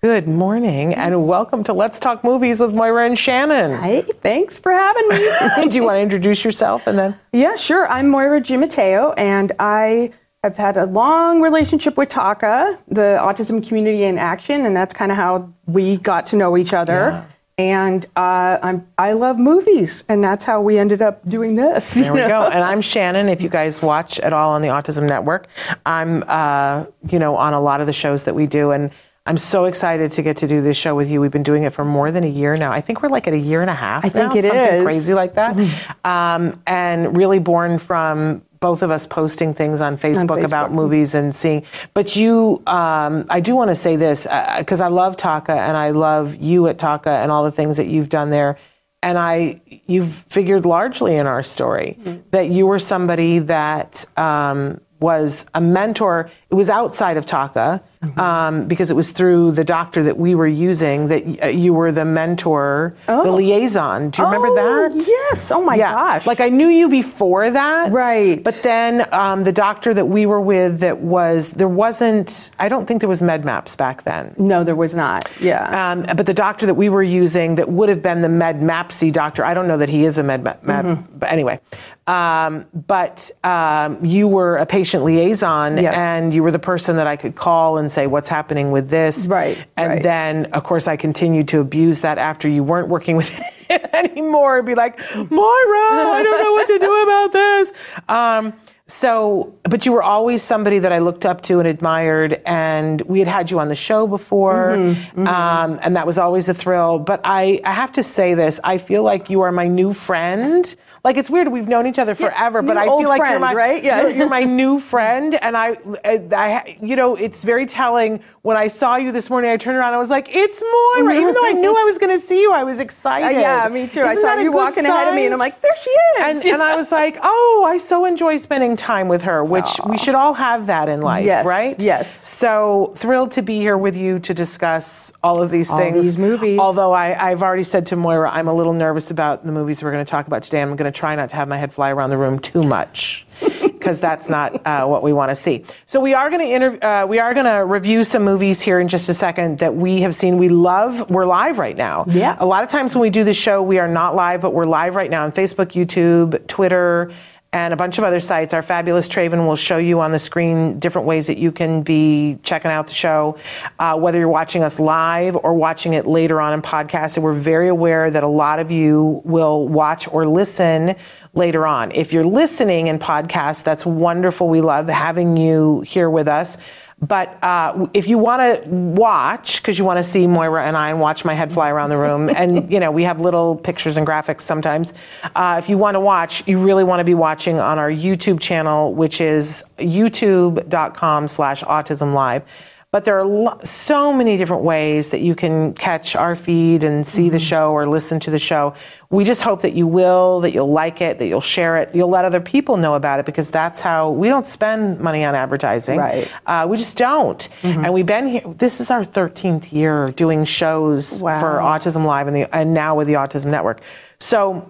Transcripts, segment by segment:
Good morning and welcome to Let's Talk Movies with Moira and Shannon. Hey, thanks for having me. Do you want to introduce yourself and then? yeah, sure. I'm Moira Gimateo and I have had a long relationship with TACA, the Autism Community in Action, and that's kind of how we got to know each other. Yeah. And uh, I'm, I love movies, and that's how we ended up doing this. There we go. And I'm Shannon. If you guys watch at all on the Autism Network, I'm, uh, you know, on a lot of the shows that we do. And I'm so excited to get to do this show with you. We've been doing it for more than a year now. I think we're like at a year and a half. I think now, it something is. crazy like that. Um, and really born from both of us posting things on Facebook, about Facebook. movies and seeing. But you, um, I do want to say this because I love TACA and I love you at TACA and all the things that you've done there. And I, you've figured largely in our story that you were somebody that um, was a mentor. It was outside of TACA um, because it was through the doctor that we were using that y- uh, you were the mentor, the liaison. Do you remember Oh, that? Yes. Oh my yeah. gosh. Like I knew you before that. Right. But then um, the doctor that we were with that was, there wasn't, I don't think there was MedMaps back then. no, there was not. Yeah. Um, but the doctor that we were using that would have been the med mapsy doctor, I don't know that he is a med map, Mm-hmm. but anyway. Um, but um, you were a patient liaison Yes. and you were the person that I could call and say, what's happening with this? Right, And right. then, of course, I continued to abuse that after you weren't working with him anymore. Be like, Moira, I don't know what to do about this. Um, so, but you were always somebody that I looked up to and admired, and we had had you on the show before, Mm-hmm, Um, and that was always a thrill. But I, I have to say this: I feel like you are my new friend. Like it's weird, we've known each other forever, but I feel like you're my right? Yeah. you're, you're my new friend, and I, I, you know, it's very telling. When I saw you this morning, I turned around, I was like, "It's Moira." Even though I knew I was going to see you, I was excited. Uh, yeah, me too. I Isn't saw that a you walking ahead of me, and I'm like, there she is. And, and I was like, oh, I so enjoy spending time with her, which we should all have that in life, Yes, right? yes. So thrilled to be here with you to discuss all of these All things. these movies. Although I, I've already said to Moira, I'm a little nervous about the movies we're going to talk about today. I'm going to try not to have my head fly around the room too much. Because that's not uh, what we want to see. So we are going to inter- uh, we are going to review some movies here in just a second that we have seen. We love. We're live right now. Yeah. A lot of times when we do the show, we are not live, but we're live right now on Facebook, YouTube, Twitter, and a bunch of other sites. Our fabulous Traven will show you on the screen different ways that you can be checking out the show, uh, whether you're watching us live or watching it later on in podcast. And we're very aware that a lot of you will watch or listen later on. If you're listening in podcast, that's wonderful. We love having you here with us. But uh, if you want to watch, because you want to see Moira and I and watch my head fly around the room, and you know we have little pictures and graphics sometimes. Uh, if you want to watch, you really want to be watching on our YouTube channel, which is youtube.com/slash autism live. But there are lo- so many different ways that you can catch our feed and see the show or listen to the show. We just hope that you will, that you'll like it, that you'll share it, you'll let other people know about it because that's how we don't spend money on advertising. Right. Uh, we just don't. And we've been here, this is our 13th year doing shows Wow. for Autism Live and, the, and now with the Autism Network. So,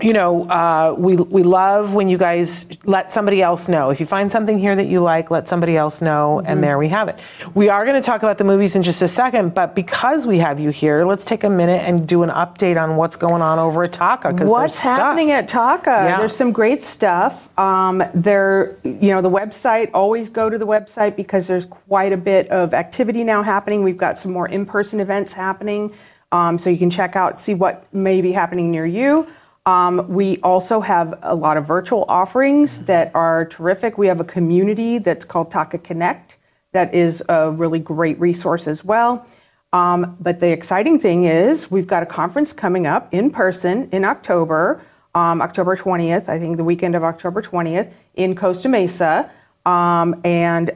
you know, uh, we we love when you guys let somebody else know. If you find something here that you like, let somebody else know, and there we have it. We are going to talk about the movies in just a second, but because we have you here, let's take a minute and do an update on what's going on over at TACA. Because What's happening at TACA? Yeah. There's some great stuff. Um, there, you know, the website. Always go to the website because there's quite a bit of activity now happening. We've got some more in-person events happening, um, so you can check out, see what may be happening near you. Um, we also have a lot of virtual offerings that are terrific. We have a community that's called TACA Connect that is a really great resource as well. Um, but the exciting thing is we've got a conference coming up in person in October. um, October 20th, I think the weekend of October 20th in Costa Mesa. Um, and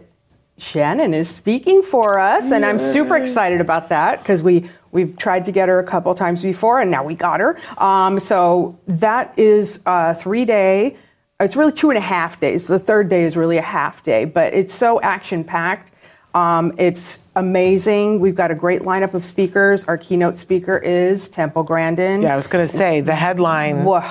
Shannon is speaking for us, and I'm super excited about that because we we've tried to get her a couple times before, and now we got her. Um, so that is a three day. It's really two and a half days. The third day is really a half day, but it's so action packed. Um, it's amazing. We've got a great lineup of speakers. Our keynote speaker is Temple Grandin. Yeah, I was going to say the headline. Whoa.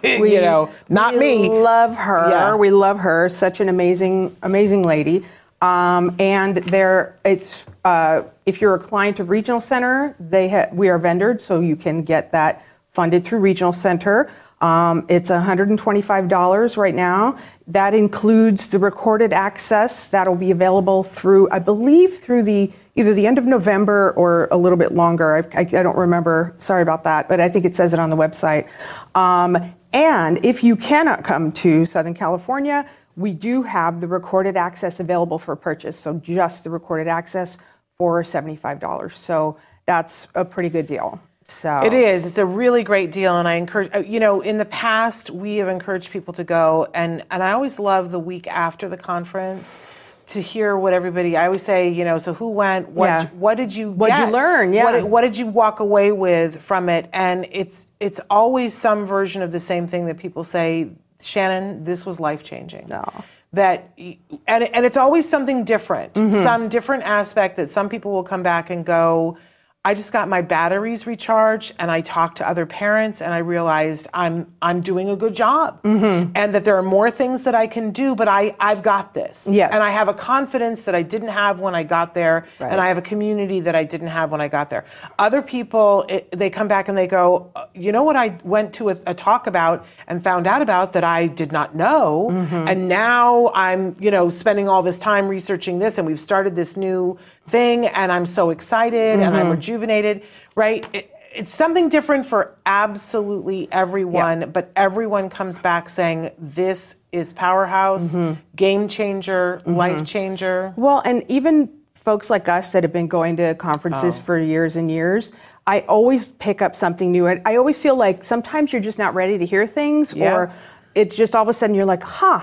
you know, not we me. love her. Yeah. We love her. Such an amazing, amazing lady. Um, and there, it's uh, if you're a client of Regional Center, they ha- we are vendored, so you can get that funded through Regional Center. Um, it's $125 right now. That includes the recorded access that'll be available through, I believe, through the either the end of November or a little bit longer. I, I, I don't remember. Sorry about that, but I think it says it on the website. Um, and if you cannot come to Southern California, we do have the recorded access available for purchase. So just the recorded access for $75. So that's a pretty good deal. So It is. It's a really great deal, and I encourage. uh, You know, in the past, we have encouraged people to go, and and I always love the week after the conference to hear what everybody. I always say, you know, so who went? What Yeah. what did you What'd you learn? Yeah. What, what did you walk away with from it? And it's it's always some version of the same thing that people say. Shannon, this was life changing. No. That and and it's always something different, Mm-hmm. some different aspect that some people will come back and go. I just got my batteries recharged and I talked to other parents and I realized I'm I'm doing a good job Mm-hmm. and that there are more things that I can do but I I've got this. Yes. And I have a confidence that I didn't have when I got there Right. and I have a community that I didn't have when I got there. Other people it, they come back and they go, "Uh, "You know what I went to a, a talk about and found out about that I did not know Mm-hmm. and now I'm, you know, spending all this time researching this and we've started this new thing and I'm so excited and Mm-hmm. I'm rejuvenated, right? It, it's something different for absolutely everyone, but everyone comes back saying this is powerhouse, Mm-hmm. game changer, life changer. Well, and even folks like us that have been going to conferences Oh. for years and years, I always pick up something new. And I always feel like sometimes you're just not ready to hear things, Yeah. or it's just all of a sudden you're like, huh,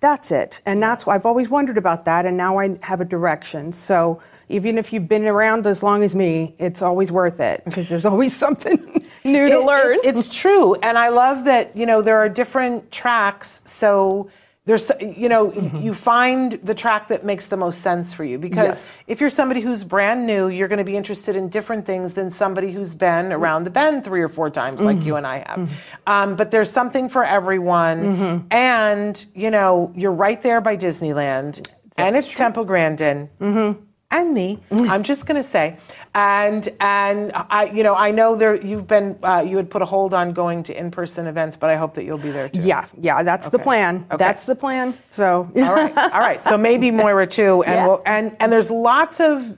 that's it. And that's why I've always wondered about that. And now I have a direction. So even if you've been around as long as me, it's always worth it because there's always something new to It- learn. it- it's true, and I love that you know there are different tracks. So there's you know mm-hmm. you find the track that makes the most sense for you because Yes. if you're somebody who's brand new, you're going to be interested in different things than somebody who's been mm-hmm. around the bend three or four times like mm-hmm. you and I have. Um, but there's something for everyone, and you know you're right there by Disneyland, and it's Temple Grandin and me. I'm just going to say, and and I, you know, I know there you've been uh, you had put a hold on going to in-person events, but I hope that you'll be there too. yeah, yeah, that's the plan. Okay. That's the plan. So All right. All right. So maybe Moira too, and Yeah. we'll, and and there's lots of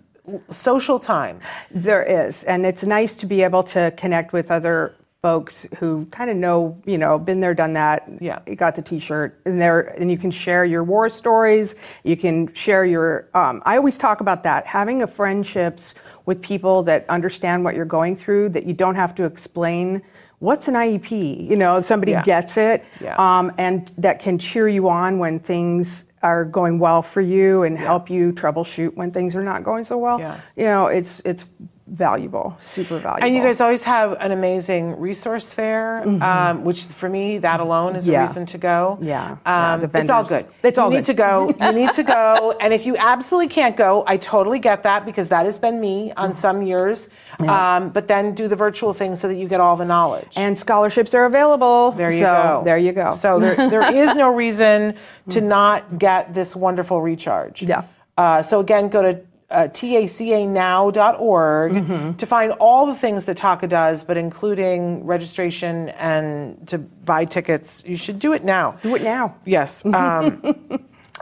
social time. There is, and it's nice to be able to connect with other folks who kind of know, you know, been there, done that. Yeah. you got the T-shirt, and there, and you can share your war stories. You can share your. Um, I always talk about that having a friendships with people that understand what you're going through, that you don't have to explain. What's an IEP? You know, somebody Yeah. gets it, Yeah. um, and that can cheer you on when things are going well for you and help you troubleshoot when things are not going so well. Yeah. You know, it's it's valuable, super valuable. And you guys always have an amazing resource fair, um, which for me, that alone is Mm-hmm. Yeah. a reason to go. Yeah. Yeah, Um, it's all good. It's all good. you good. need to go. You need to go. And if you absolutely can't go, I totally get that because that has been me on some years. Um, but then do the virtual thing so that you get all the knowledge. and scholarships are available. There you so, go. There you go. So there, there is no reason to not get this wonderful recharge. Yeah. Uh, so again, go to uh, tacanow.org Mm-hmm. to find all the things that TACA does, but including registration and to buy tickets. You should do it now. do it now. Yes. Um,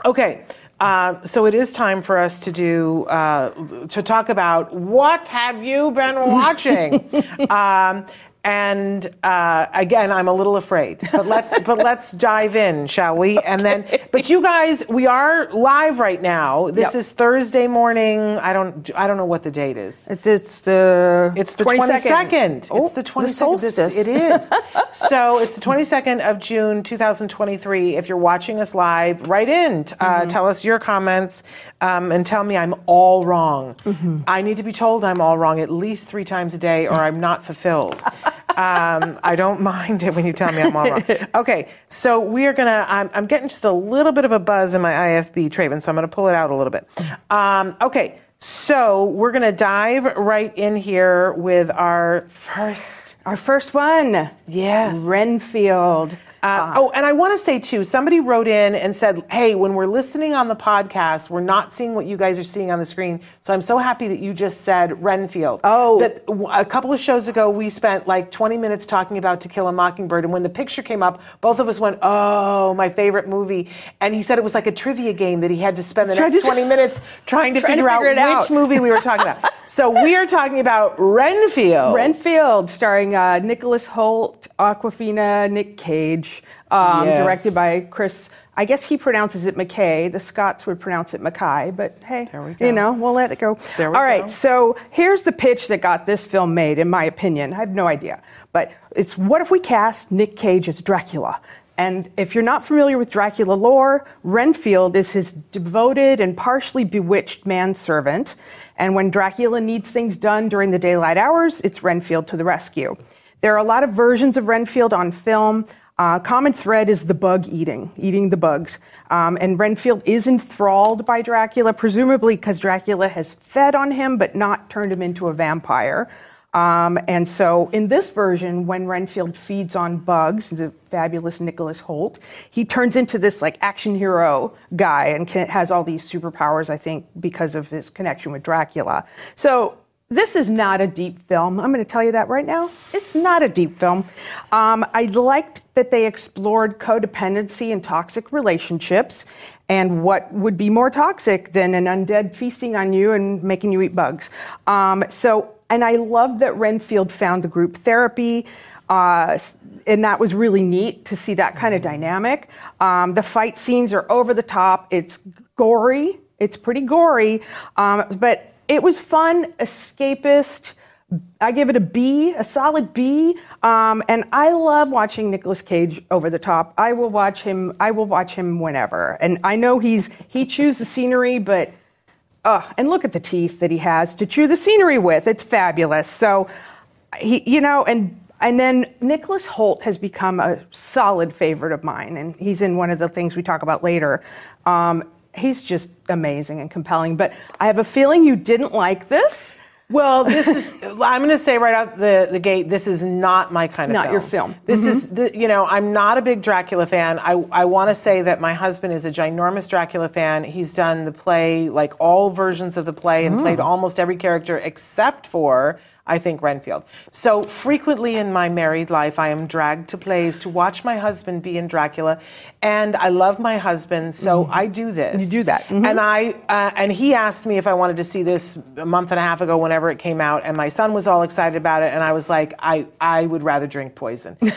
okay. Uh, so it is time for us to do uh, to talk about what have you been watching, um, And uh, again, I'm a little afraid, but let's but let's dive in, shall we? And then, but you guys, we are live right now. This Yep. is Thursday morning. I don't I don't know what the date is. It's, it's the It's the 22nd. 22nd. Oh, it's the 22nd. The solstice. It is. so it's the 22nd of June, 2023. If you're watching us live, write in. Uh, Mm-hmm. Tell us your comments um, and tell me I'm all wrong. Mm-hmm. I need to be told I'm all wrong at least three times a day or I'm not fulfilled. Um, I don't mind it when you tell me I'm all wrong. Okay, so we are gonna. I'm, I'm getting just a little bit of a buzz in my IFB Traven, so I'm gonna pull it out a little bit. Um, okay, so we're gonna dive right in here with our first. Our first one. Yes. Renfield. Uh, oh, and I want to say too, somebody wrote in and said, "Hey, when we're listening on the podcast, we're not seeing what you guys are seeing on the screen." So I'm so happy that you just said Renfield. Oh. that a couple of shows ago we spent like 20 minutes talking about To Kill a Mockingbird, and when the picture came up, both of us went, "Oh, my favorite movie!" And he said it was like a trivia game that he had to spend the next 20 minutes trying to Trying to figure out which out. movie we were talking about. so we are talking about Renfield. Renfield, starring uh, Nicholas Hoult, Awkwafina, Nick Cage, um, Yes. directed by Chris. I guess he pronounces it McKay. The Scots would pronounce it Mackay, but hey, There we go. you know, we'll let it go. There we All right, go. so here's the pitch that got this film made, in my opinion. I have no idea, but it's what if we cast Nick Cage as Dracula? And if you're not familiar with Dracula lore, Renfield is his devoted and partially bewitched manservant. And when Dracula needs things done during the daylight hours, it's Renfield to the rescue. There are a lot of versions of Renfield on film. Uh, common thread is the bug eating, eating the bugs. Um, and Renfield is enthralled by Dracula, presumably because Dracula has fed on him but not turned him into a vampire. Um, and so in this version, when Renfield feeds on bugs, the fabulous Nicholas Hoult, he turns into this like action hero guy and can, has all these superpowers, I think, because of his connection with Dracula. So this is not a deep film. I'm going to tell you that right now. It's not a deep film. Um, I liked that they explored codependency and toxic relationships and what would be more toxic than an undead feasting on you and making you eat bugs. Um, so, and I love that Renfield found the group therapy. Uh, and that was really neat to see that kind of dynamic. Um, the fight scenes are over the top. It's gory. It's pretty gory, um, but it was fun, escapist. I give it a B, a solid B. Um, and I love watching Nicolas Cage over the top. I will watch him. I will watch him whenever. And I know he's he chews the scenery, but uh, and look at the teeth that he has to chew the scenery with. It's fabulous. So he, you know, and and then Nicholas Hoult has become a solid favorite of mine, and he's in one of the things we talk about later. Um, he's just amazing and compelling. But I have a feeling you didn't like this. Well, this is, I'm going to say right out the, the gate, this is not my kind of Not film. your film. Mm-hmm. This is, the, you know, I'm not a big Dracula fan. I, I want to say that my husband is a ginormous Dracula fan. He's done the play, like all versions of the play, and Mm. played almost every character except for, I think, Renfield. So frequently in my married life, I am dragged to plays to watch my husband be in Dracula. And I love my husband, so I do this. You do that. Mhm. And I uh, and he asked me if I wanted to see this a month and a half ago, whenever it came out, and my son was all excited about it, and I was like, I I would rather drink poison.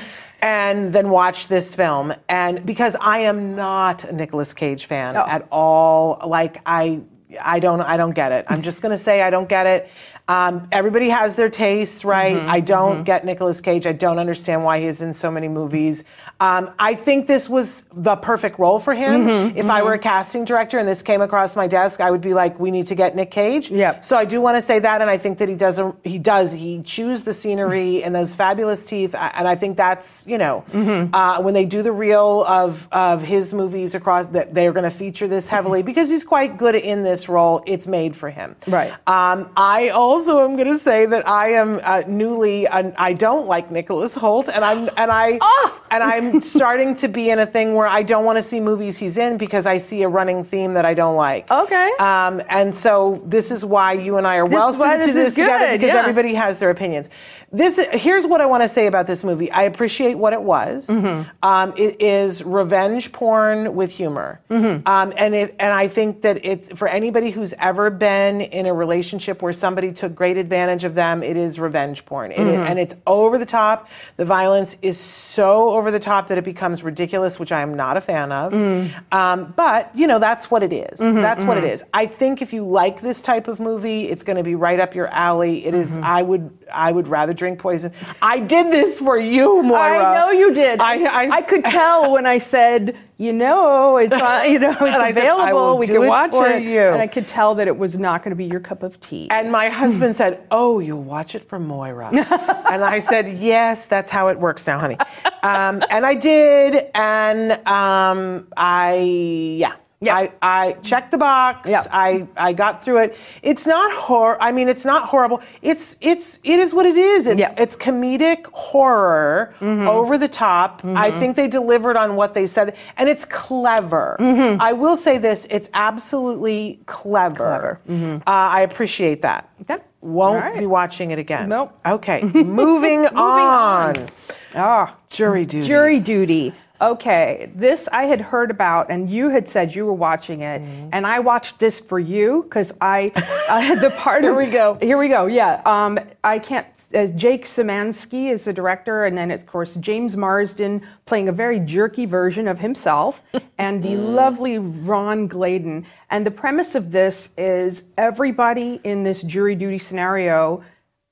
And then watch this film, and because I am not a Nicolas Cage fan Oh. at all, like I, I don't, I don't get it. I'm just gonna say I don't get it. Um, everybody has their tastes, right? Mm-hmm, I don't get Nicolas Cage. I don't understand why he's in so many movies. Um, I think this was the perfect role for him. Mm-hmm, if I were a casting director and this came across my desk, I would be like, "We need to get Nick Cage." Yep. So I do want to say that, and I think that he does. A, he does. He chews the scenery and those fabulous teeth, and I think that's you know Mm-hmm. uh, when they do the reel of of his movies across that they're going to feature this heavily because he's quite good in this role. It's made for him. Right. Um, I also am going to say that I am uh, newly. Uh, I don't like Nicholas Hoult, and I'm and I Ah! and I'm starting to be in a thing where I don't want to see movies he's in because I see a running theme that I don't like. Okay. Um, and so this is why you and I are This well suited to this this together because yeah. everybody has their opinions. This here's what I want to say about this movie. I appreciate what it was. Mm-hmm. Um, it is revenge porn with humor, Mm-hmm. um, and it and I think that it's for anybody who's ever been in a relationship where somebody took great advantage of them. It is revenge porn, It is- Mm-hmm. and it's over the top. The violence is so over the top that it becomes ridiculous, which I am not a fan of. Mm. Um, but you know that's what it is. Mm-hmm, That's what it is. I think if you like this type of movie, it's going to be right up your alley. It is- Mm-hmm. I would. I would rather drink poison. I did this for you, Moira. I know you did. I, I, could tell when I said, you know, it's you know it's I said, available. we can it watch it. you. And I could tell that it was not going to be your cup of tea. And my husband said, "Oh, you'll watch it for Moira," and I said, "Yes, that's how it works now, honey." Um, and I did, and um, I yeah. Yeah. I, I checked the box. Yeah. I, I got through it. It's not hor. I mean, it's not horrible. It's it's it is what it is. It's, Yeah. Mm-hmm. it's comedic horror, over the top. I think they delivered on what they said, and it's clever. Mm-hmm. I will say this: it's absolutely clever. Clever. Uh, I appreciate that. Okay. Won't right. be watching it again. Nope. Okay. Moving, on. Ah. Jury duty. Jury duty. Okay, this I had heard about, and you had said you were watching it, Mm-hmm. and I watched this for you because I, had the part. Here we go. Here we go. Yeah. Um, I can't. As Jake Szymanski is the director, and then of course James Marsden playing a very jerky version of himself, and the lovely Ron Gladden. And the premise of this is everybody in this jury duty scenario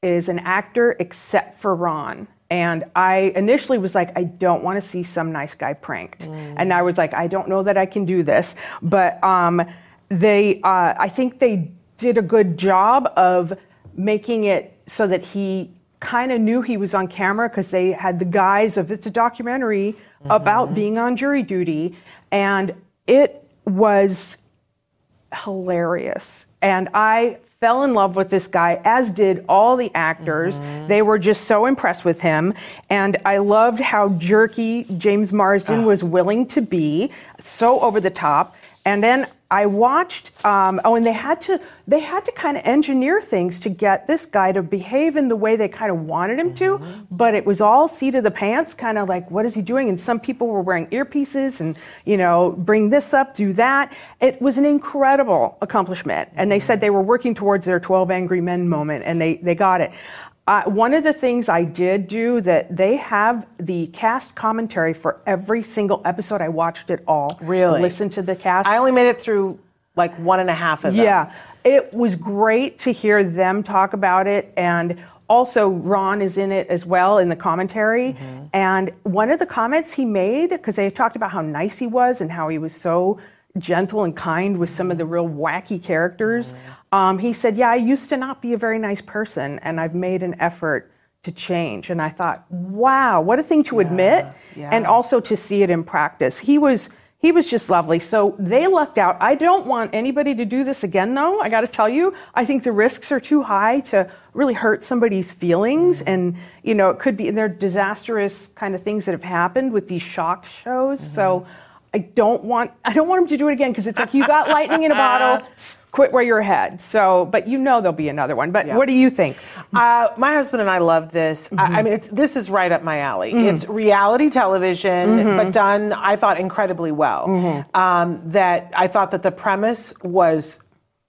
is an actor except for Ron. And I initially was like, I don't want to see some nice guy pranked. And I was like, I don't know that I can do this. But um, they, uh, I think they did a good job of making it so that he kind of knew he was on camera because they had the guise of it's a documentary about being on jury duty. And it was hilarious. And I fell in love with this guy, as did all the actors. Mm-hmm. They were just so impressed with him. And I loved how jerky James Marsden was willing to be, so over the top. And then I watched. Um, oh, and they had to they had to kind of engineer things to get this guy to behave in the way they kind of wanted him to. But it was all seat of the pants, kind of like what is he doing? And some people were wearing earpieces and you know bring this up, do that. It was an incredible accomplishment, and they said they were working towards their 12 Angry Men moment, and they they got it. Uh, one of the things I did do that they have the cast commentary for every single episode. I watched it all. Really? Listened to the cast. I only made it through like one and a half of them. Yeah, it was great to hear them talk about it. And also, Ron is in it as well in the commentary. And one of the comments he made, because they talked about how nice he was and how he was so gentle and kind with some of the real wacky characters, um, he said, Yeah, I used to not be a very nice person, and I've made an effort to change. And I thought, wow, what a thing to admit, yeah. and also to see it in practice. He was he was just lovely. So they lucked out. I don't want anybody to do this again, though. I got to tell you, I think the risks are too high to really hurt somebody's feelings, and you know, it could be they're disastrous kind of things that have happened with these shock shows. So. I don't want I don't want them to do it again because it's like you got lightning in a bottle, quit where you're ahead. So, but you know there'll be another one. But what do you think? Uh, my husband and I loved this. I, Mm-hmm. I mean, it's, this is right up my alley. Mm. It's reality television, Mm-hmm. but done, I thought, incredibly well. Um, that I thought that the premise was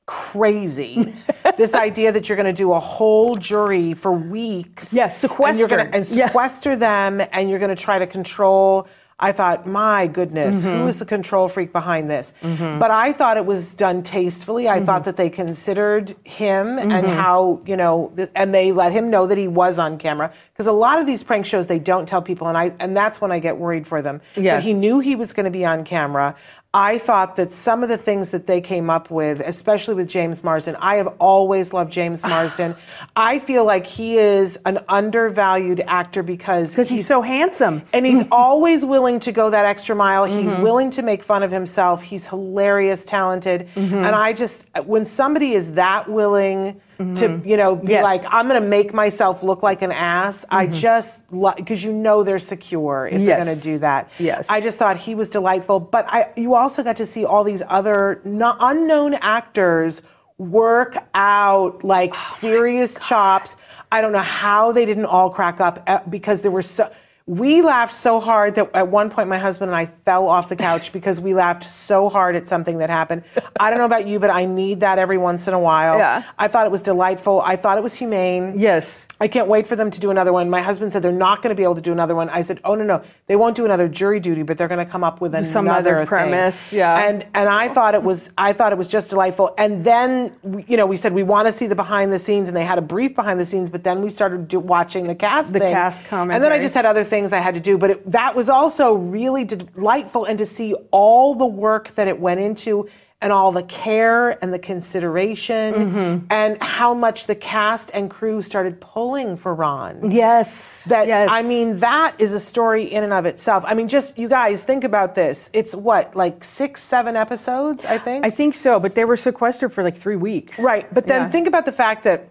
crazy. this idea that you're going to do a whole jury for weeks. Yes, And you're gonna, and Yeah. sequester them, and you're going to try to control. I thought, my goodness, Mm-hmm. who is the control freak behind this? But I thought it was done tastefully. I Mm-hmm. thought that they considered him and how, you know, th- and they let him know that he was on camera. Because a lot of these prank shows, they don't tell people, and I and that's when I get worried for them. Yeah. But he knew he was going to be on camera. I thought that some of the things that they came up with, especially with James Marsden, I have always loved James Marsden. I feel like he is an undervalued actor because Because he's so handsome. and he's always willing to go that extra mile. He's Mm-hmm. willing to make fun of himself. He's hilarious, talented. Mm-hmm. And I just, when somebody is that willing to you know be Yes. like I'm going to make myself look like an ass. I just like because you know they're secure if they're going to do that. Yes. I just thought he was delightful, but I you also got to see all these other no, unknown actors work out like serious chops. I don't know how they didn't all crack up uh, because there were so. We laughed so hard that at one point my husband and I fell off the couch because we laughed so hard at something that happened. I don't know about you, but I need that every once in a while. Yeah. I thought it was delightful. I thought it was humane. Yes. I can't wait for them to do another one. My husband said they're not going to be able to do another one. I said, "Oh no, no, they won't do another jury duty, but they're going to come up with another Some other thing." premise, yeah. And and I thought it was I thought it was just delightful. And then we- you know we said we want to see the behind the scenes, and they had a brief behind the scenes, but then we started do, watching the cast The thing. cast and then I just had other things I had to do, but it, that was also really delightful, and to see all the work that it went into. And all the care and the consideration, Mm-hmm. and how much the cast and crew started pulling for Ron. Yes. That yes. I mean, that is a story in and of itself. I mean, just you guys think about this. It's what, like six, seven episodes, I think. I think so, but they were sequestered for like three weeks. right, but then Yeah. think about the fact that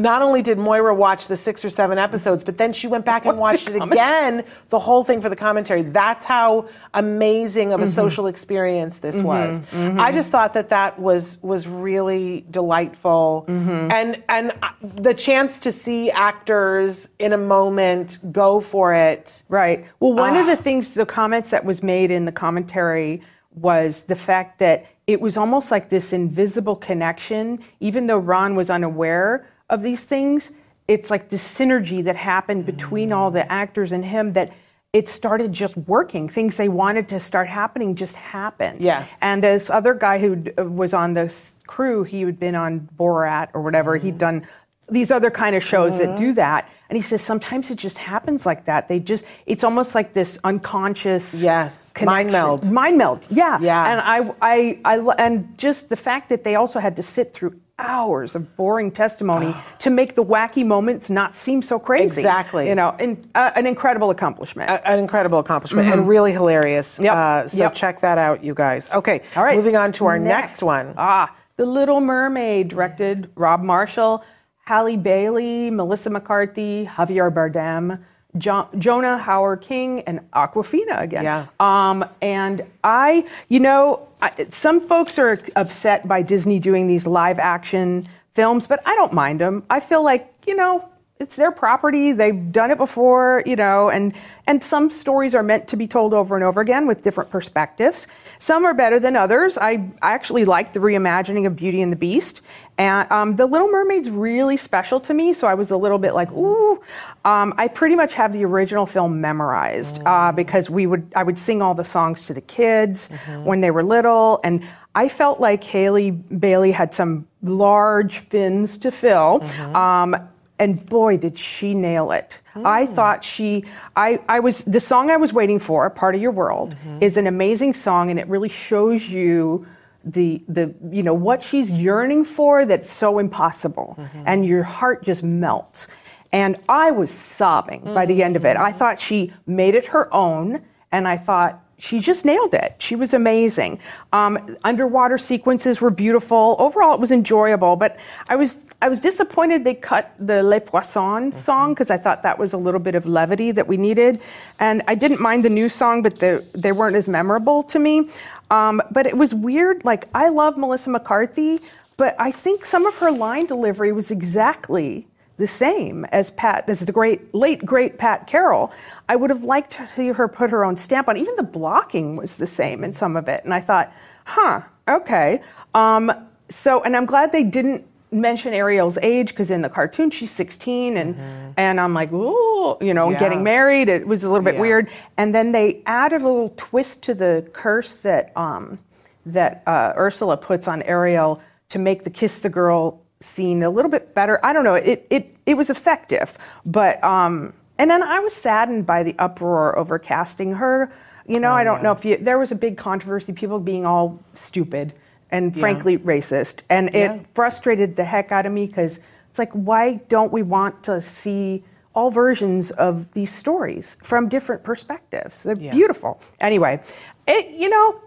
not only did Moira watch the six or seven episodes, but then she went back and Watched it again, the whole thing for the commentary. That's how amazing Mm-hmm. of a social experience this was. I just thought that that was was really delightful, Mm-hmm. and and uh, the chance to see actors in a moment go for it. Right. Well, one Ah. of the things, the comments that was made in the commentary was the fact that it was almost like this invisible connection, even though Ron was unaware of these things. It's like this synergy that happened between all the actors and him that it started just working. Things they wanted to start happening just happened. Yes. And this other guy who uh, was on the s- crew, he had been on Borat or whatever. He'd done these other kind of shows that do that. And he says sometimes it just happens like that. They just, it's almost like this unconscious Yes. Mind connection. meld. Mind meld. Yeah. Yeah. And I, I, I, and just the fact that they also had to sit through hours of boring testimony to make the wacky moments not seem so crazy. Exactly. You know, and, uh, an incredible accomplishment. A- an incredible accomplishment and really hilarious. Mm-hmm. Yep. Uh, so Yep. check that out, you guys. Okay, All right. moving on to our next, one. Ah, The Little Mermaid, directed Rob Marshall, Halle Bailey, Melissa McCarthy, Javier Bardem, jo- Jonah Hauer-King, and Awkwafina again. Yeah. Um, and I, you know, I, some folks are upset by Disney doing these live action films, but I don't mind them. I feel like, you know, it's their property. They've done it before, you know, and and some stories are meant to be told over and over again with different perspectives. Some are better than others. I, I actually like the reimagining of Beauty and the Beast, and um, the Little Mermaid's really special to me. So I was a little bit like, ooh. Um, I pretty much have the original film memorized uh, because we would I would sing all the songs to the kids when they were little, and I felt like Halle Bailey had some large fins to fill. Um, and boy did she nail it. I oh. thought she I, I was the song i was waiting for part of your world mm-hmm. is an amazing song and it really shows you the the you know what she's yearning for that's so impossible. Mm-hmm. And your heart just melts. And i was sobbing by the mm. end of it. I thought she made it her own and i thought she just nailed it. She was amazing. Um, underwater sequences were beautiful. Overall, it was enjoyable. But I was I was disappointed they cut the Les Poissons song because I thought that was a little bit of levity that we needed. And I didn't mind the new song, but the, they weren't as memorable to me. Um, but it was weird. Like I love Melissa McCarthy, but I think some of her line delivery was exactly the same as Pat, as the great late great Pat Carroll. I would have liked to see her put her own stamp on. Even the blocking was the same in some of it, and I thought, huh, okay. Um, so, and I'm glad they didn't mention Ariel's age because in the cartoon she's 16, and and I'm like, ooh, you know, Yeah. getting married. It was a little bit Yeah. weird. And then they added a little twist to the curse that um, that uh, Ursula puts on Ariel to make the kiss the girl scene a little bit better. I don't know. It it it was effective, but um, and then I was saddened by the uproar over casting her. You know, I don't know if you. There was a big controversy, people being all stupid and frankly racist, and it Yeah. frustrated the heck out of me because it's like, why don't we want to see all versions of these stories from different perspectives? They're Yeah. beautiful. Anyway, it, you know,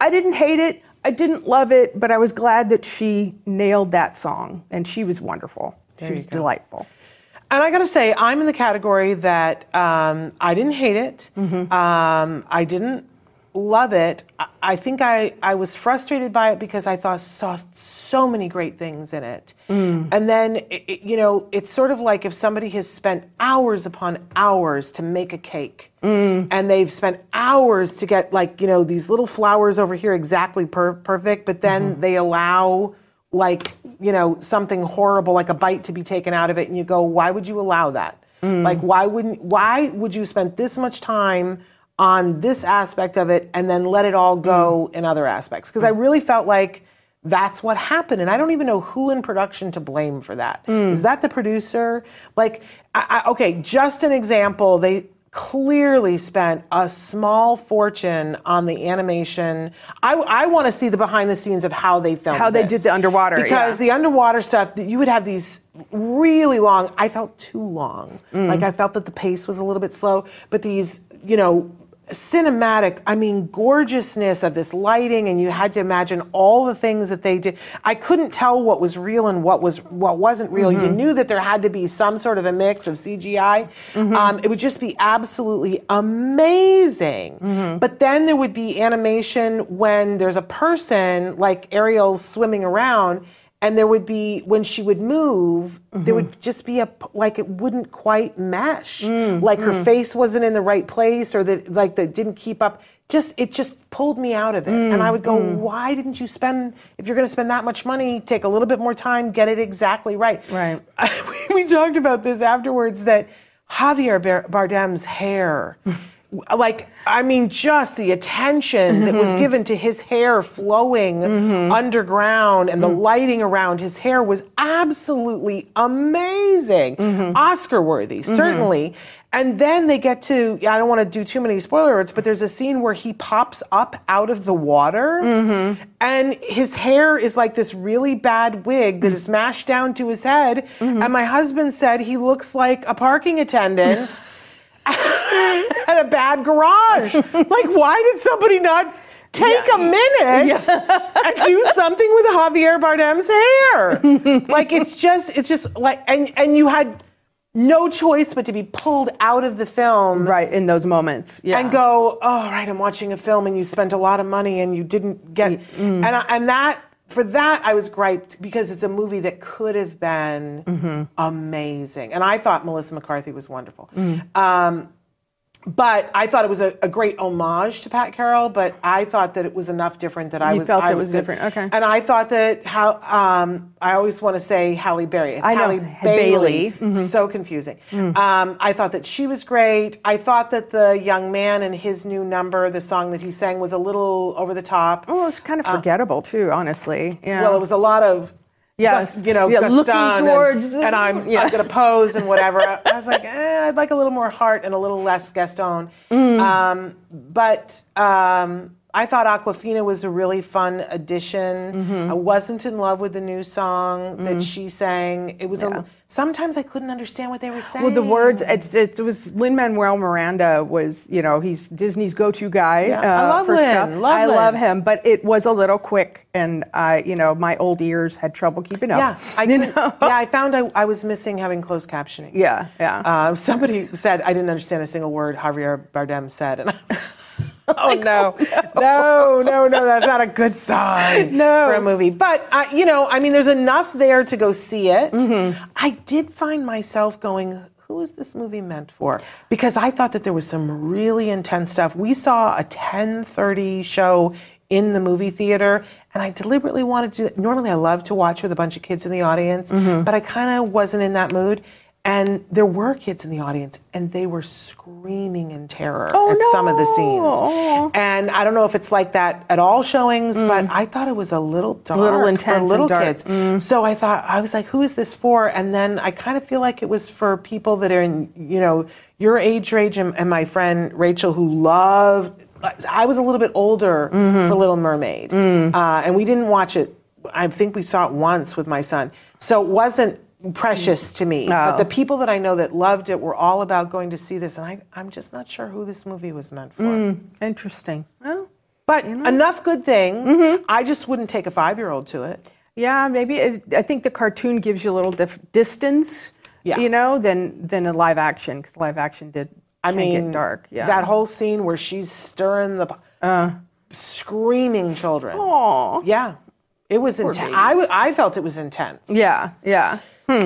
I didn't hate it. I didn't love it, but I was glad that she nailed that song, and she was wonderful. she was go. delightful. And I got to say, I'm in the category that um, I didn't hate it. Um, I didn't love it. I, think I, I was frustrated by it because I thought saw so many great things in it. Mm. And then, it, it- you know, it's sort of like if somebody has spent hours upon hours to make a cake, mm. and they've spent hours to get like you know these little flowers over here exactly per- perfect, but then mm-hmm. they allow like you know something horrible like a bite to be taken out of it and you go why would you allow that? Mm. Like why wouldn't why would you spend this much time on this aspect of it and then let it all go in other aspects because i really felt like that's what happened and i don't even know who in production to blame for that is that the producer like I, I, okay just an example they clearly spent a small fortune on the animation. I, I want to see the behind the scenes of how they filmed How they this. did the underwater, because yeah. the underwater stuff you would have these really long. I felt too long. Mm. Like I felt that the pace was a little bit slow. But these, you know. Cinematic, I mean, gorgeousness of this lighting, and you had to imagine all the things that they did. I couldn't tell what was real and what was what wasn't real. Mm-hmm. You knew that there had to be some sort of a mix of CGI. Mm-hmm. Um, it would just be absolutely amazing. Mm-hmm. But then there would be animation when there's a person like Ariel's swimming around, and there would be when she would move, there Mm-hmm. would just be a like it wouldn't quite mesh, Mm, like her face wasn't in the right place, or that like that didn't keep up. Just it just pulled me out of it, Mm, and I would go, why didn't you spend? If you're going to spend that much money, take a little bit more time, get it exactly right. Right. we talked about this afterwards that Javier Bardem's hair, like, I mean, just the attention that was mm-hmm. given to his hair flowing mm-hmm. underground and the mm-hmm. lighting around his hair was absolutely amazing, Oscar worthy, certainly. And then they get to, I don't want to do too many spoiler alerts, but there's a scene where he pops up out of the water and his hair is like this really bad wig that is mm. mashed down to his head. And my husband said he looks like a parking attendant at a bad garage. like, why did somebody not take a minute and do something with Javier Bardem's hair? like, it's just, it's just like, and and you had no choice but to be pulled out of the film. Right in those moments. Yeah. And go, oh, right, I'm watching a film and you spent a lot of money and you didn't get. Mm. And, I, and that, for that, I was griped because it's a movie that could have been Mm-hmm. amazing. And I thought Melissa McCarthy was wonderful. Mm. Um, but I thought it was a, a great homage to Pat Carroll, but I thought that it was enough different that I You was. felt I it was good. different, okay. And I thought that how um, I always want to say Halle Berry. It's I know, Halle Bailey. Bailey. Mhm. So confusing. Mm. Um, I thought that she was great. I thought that the young man and his new number, the song that he sang, was a little over the top. Oh, was kind of forgettable too, honestly. Yeah. Well, it was a lot of. Yes. You know, Yeah, Gaston and- towards- and, I'm, Yeah. I'm going to pose and whatever. I, was like, eh, I'd like a little more heart and a little less Gaston. Mm. Um, but um, I thought Awkwafina was a really fun addition. Mm-hmm. I wasn't in love with the new song that she sang. It was Mm. Yeah. a, sometimes I couldn't understand what they were saying. Well, the words, it's, it was Lin Manuel Miranda was, you know, he's Disney's go-to guy. Yeah, I love for Lin, stuff. love I Lin. love him, but it was a little quick, and I, you know, my old ears had trouble keeping up. Yeah, I you know? yeah, I found I, I was missing having closed captioning. yeah, yeah. Uh, somebody said I didn't understand a single word Javier Bardem said, and I, oh no, no, no, no, that's not a good sign No. for a movie. But uh, you know, I mean, there's enough there to go see it. I did find myself going. Who is this movie meant for? Because I thought that there was some really intense stuff. We saw a 10:30 show in the movie theater, and I deliberately wanted to. Normally, I love to watch with a bunch of kids in the audience, but I kind of wasn't in that mood. And there were kids in the audience, and they were screaming in terror Oh, at some of the scenes. Oh. And I don't know if it's like that at all showings, mm. but I thought it was a little dark Little for intense and little kids. Mm. So I thought I was like, "Who is this for?" And then I kind of feel like it was for people that are in, you know, your age range, and, and my friend Rachel, who loved. I was a little bit older mm-hmm. for Little Mermaid, mm. uh, and we didn't watch it. I think we saw it once with my son, so it wasn't precious to me. But Oh. the people that I know that loved it were all about going to see this, and I, I'm just not sure who this movie was meant for. Interesting. Well, But enough good things. Mm-hmm. I just wouldn't take a five year old to it. Yeah, maybe it, I think the cartoon gives you a little dif- distance, Yeah. you know, than than a live action because live action did I mean, get dark. Yeah, that whole scene where she's stirring the, screaming children. Aw. Yeah, it was intense. I, w- I felt it was intense. Yeah, yeah.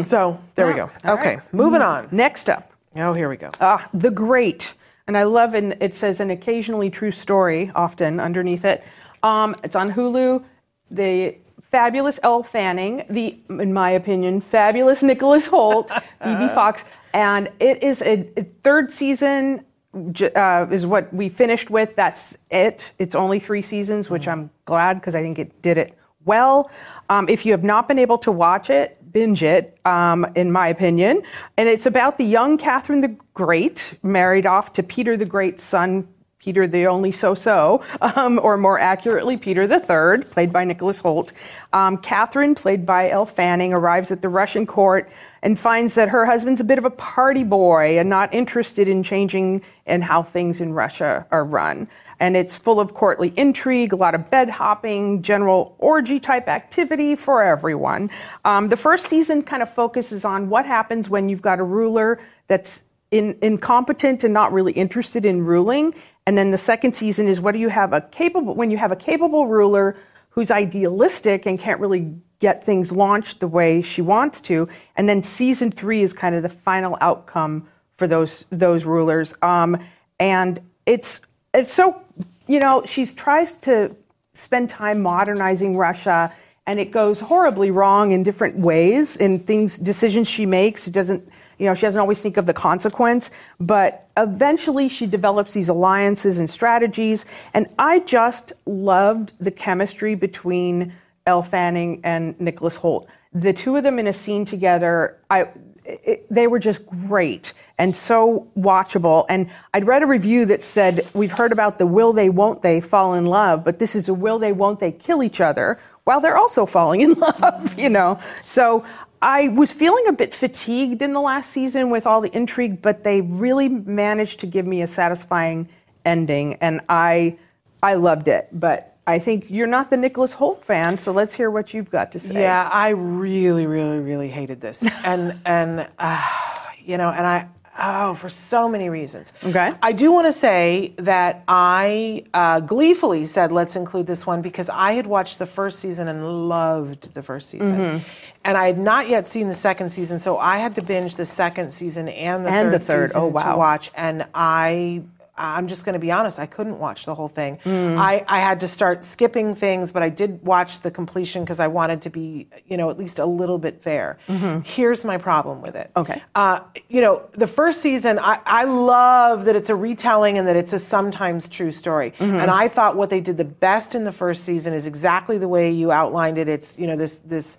So there we go. All Okay, right. moving on. Next up, Oh, here we go. Ah, The Great. And I love, and it says an occasionally true story often underneath it. Um, it's on Hulu. The fabulous Elle Fanning, the, in my opinion, fabulous Nicholas Hoult, Phoebe Fox. And it is a, a third season, uh, is what we finished with. That's it. It's only three seasons, which I'm glad because I think it did it well. Um, if you have not been able to watch it, binge it, um, in my opinion. And it's about the young Catherine the Great, married off to Peter the Great's son, Peter the only so-so, um, or more accurately, Peter the Third, played by Nicholas Hoult. Um, Catherine, played by Elle Fanning, arrives at the Russian court and finds that her husband's a bit of a party boy and not interested in changing in how things in Russia are run. And it's full of courtly intrigue, a lot of bed hopping, general orgy type activity for everyone. Um, the first season kind of focuses on what happens when you've got a ruler that's in, incompetent and not really interested in ruling. And then the second season is what do you have a capable when you have a capable ruler who's idealistic and can't really get things launched the way she wants to. And then season three is kind of the final outcome for those those rulers. Um, and it's it's so you know she tries to spend time modernizing Russia, and it goes horribly wrong in different ways in things decisions she makes. It doesn't you know she doesn't always think of the consequence, but eventually she develops these alliances and strategies. And I just loved the chemistry between Elle Fanning and Nicholas Hoult. The two of them in a scene together, I it, they were just great and so watchable. And I'd read a review that said, We've heard about the will they, won't they fall in love, but this is a will they, won't they kill each other while they're also falling in love, you know? So I was feeling a bit fatigued in the last season with all the intrigue, but they really managed to give me a satisfying ending. And I, I loved it. But I think you're not the Nicholas Hoult fan, so let's hear what you've got to say. Yeah, I really, really, really hated this, and and uh, you know, and I oh for so many reasons. Okay. I do want to say that I uh, gleefully said let's include this one because I had watched the first season and loved the first season, Mm-hmm. and I had not yet seen the second season, so I had to binge the second season and the And third the third. season Oh, wow. to watch, and I. I'm just going to be honest. I couldn't watch the whole thing. Mm. I, I had to start skipping things, but I did watch the completion because I wanted to be, you know, at least a little bit fair. Here's my problem with it. Mm-hmm. Okay. Uh, you know, the first season, I, I love that it's a retelling and that it's a sometimes true story. Mm-hmm. And I thought what they did the best in the first season is exactly the way you outlined it. It's, you know, this this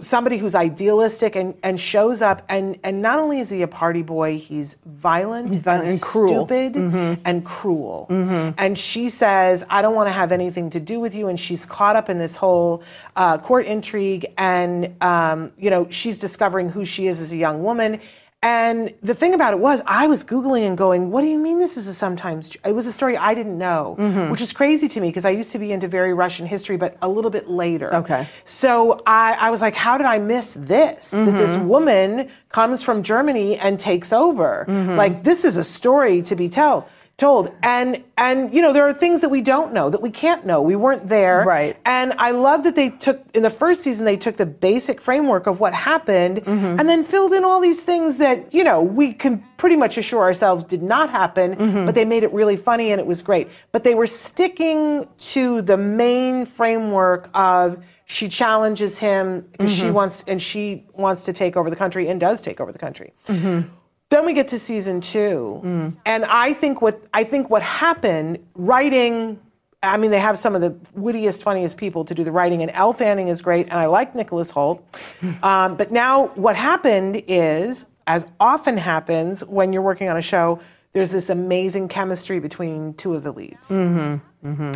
somebody who's idealistic and, and shows up and, and not only is he a party boy, he's violent, violent and cruel. stupid and cruel. And she says, I don't want to have anything to do with you. And she's caught up in this whole uh, court intrigue. And, um, you know, she's discovering who she is as a young woman. And the thing about it was, I was Googling and going, what do you mean this is a sometimes? tr-" It was a story I didn't know, mm-hmm. which is crazy to me because I used to be into very Russian history, but a little bit later. Okay. So I, I was like, how did I miss this? That this mm-hmm. woman comes from Germany and takes over. Mm-hmm. Like this is a story to be tell, told. And and you know, there are things that we don't know, that we can't know. We weren't there. Right. And I love that they took in the first season they took the basic framework of what happened mm-hmm. and then filled in all these things that, you know, we can pretty much assure ourselves did not happen, mm-hmm. but they made it really funny and it was great. But they were sticking to the main framework of she challenges him because she mm-hmm. wants and she wants to take over the country and does take over the country. Then we get to season two, mm. and I think what I think what happened writing. I mean, they have some of the wittiest, funniest people to do the writing, and Elle Fanning is great, and I like Nicholas Hoult. um, but now, what happened is, as often happens when you're working on a show, there's this amazing chemistry between two of the leads. Mm-hmm, mm-hmm.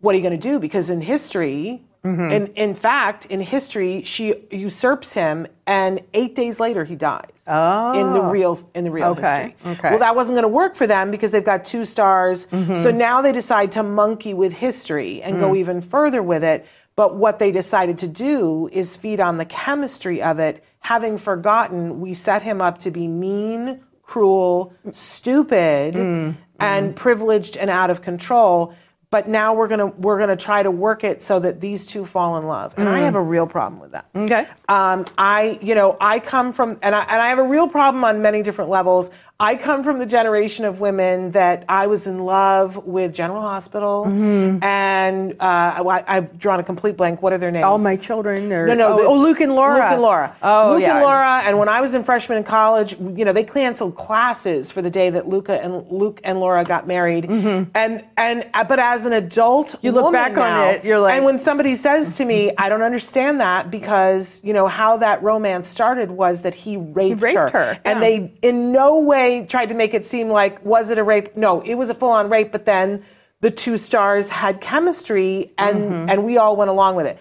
What are you going to do? Because in history, In, in fact, in history, she usurps him, and eight days later he dies. Oh. In the real in the real Oh. Okay, history. okay. Well, that wasn't going to work for them because they've got two stars. Mm-hmm. So now they decide to monkey with history and Mm. go even further with it. But what they decided to do is feed on the chemistry of it, having forgotten we set him up to be mean, cruel, stupid, Mm, and privileged and out of control. But now we're gonna we're gonna try to work it so that these two fall in love, and I have a real problem with that. Mm. Okay. Um, I, you know, I come from, and I, and I have a real problem on many different levels. I come from the generation of women that I was in love with General Hospital, Mm-hmm. and uh, I, I've drawn a complete blank. What are their names? All my children are No, no. oh, the- oh, Luke and Laura. Luke and Laura. Oh, Luke yeah. and Laura. And when I was in freshman in college, you know, they canceled classes for the day that Luca and Luke and Laura got married. And and uh, but as an adult, Mm-hmm. You look back on it, you're like- and when somebody says to me, I don't understand that because you know how that romance started was that he raped, raped her, and yeah. they in no way tried to make it seem like was it a rape? No, it was a full on rape. But then the two stars had chemistry, and Mm-hmm. and we all went along with it.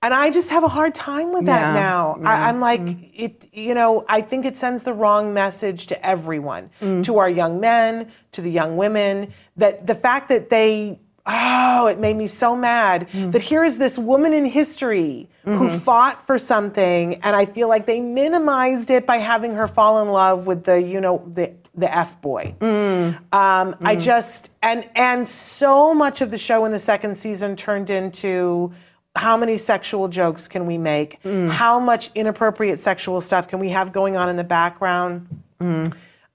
And I just have a hard time with that Yeah, now. I, I'm like, Mm. it. You know, I think it sends the wrong message to everyone, Mm. to our young men, to the young women. That the fact that they, oh, it made me so mad Mm. that here is this woman in history who Mm-hmm. fought for something, and I feel like they minimized it by having her fall in love with the, you know, the the f boy. Mm. Um, I just and and so much of the show in the second season turned into how many sexual jokes can we make? Mm. How much inappropriate sexual stuff can we have going on in the background?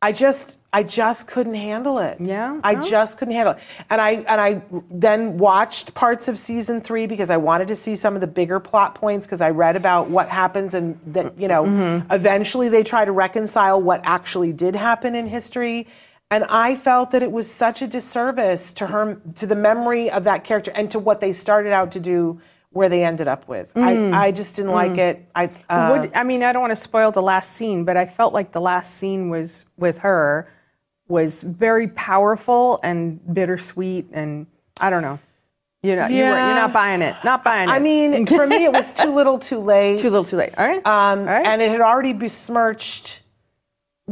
I just I just couldn't handle it. Yeah, I no. just couldn't handle it. And I and I then watched parts of season 3 because I wanted to see some of the bigger plot points because I read about what happens and that you know Mm-hmm. eventually they try to reconcile what actually did happen in history. And I felt that it was such a disservice to her, to the memory of that character, and to what they started out to do, where they ended up with. I, I just didn't like it. I, uh, Would, I mean, I don't want to spoil the last scene, but I felt like the last scene was with her was very powerful and bittersweet, and I don't know. You know, you you're not buying it. Not buying it. I mean, for me, it was too little, too late. too little, too late. All right. Um, All right. And it had already besmirched.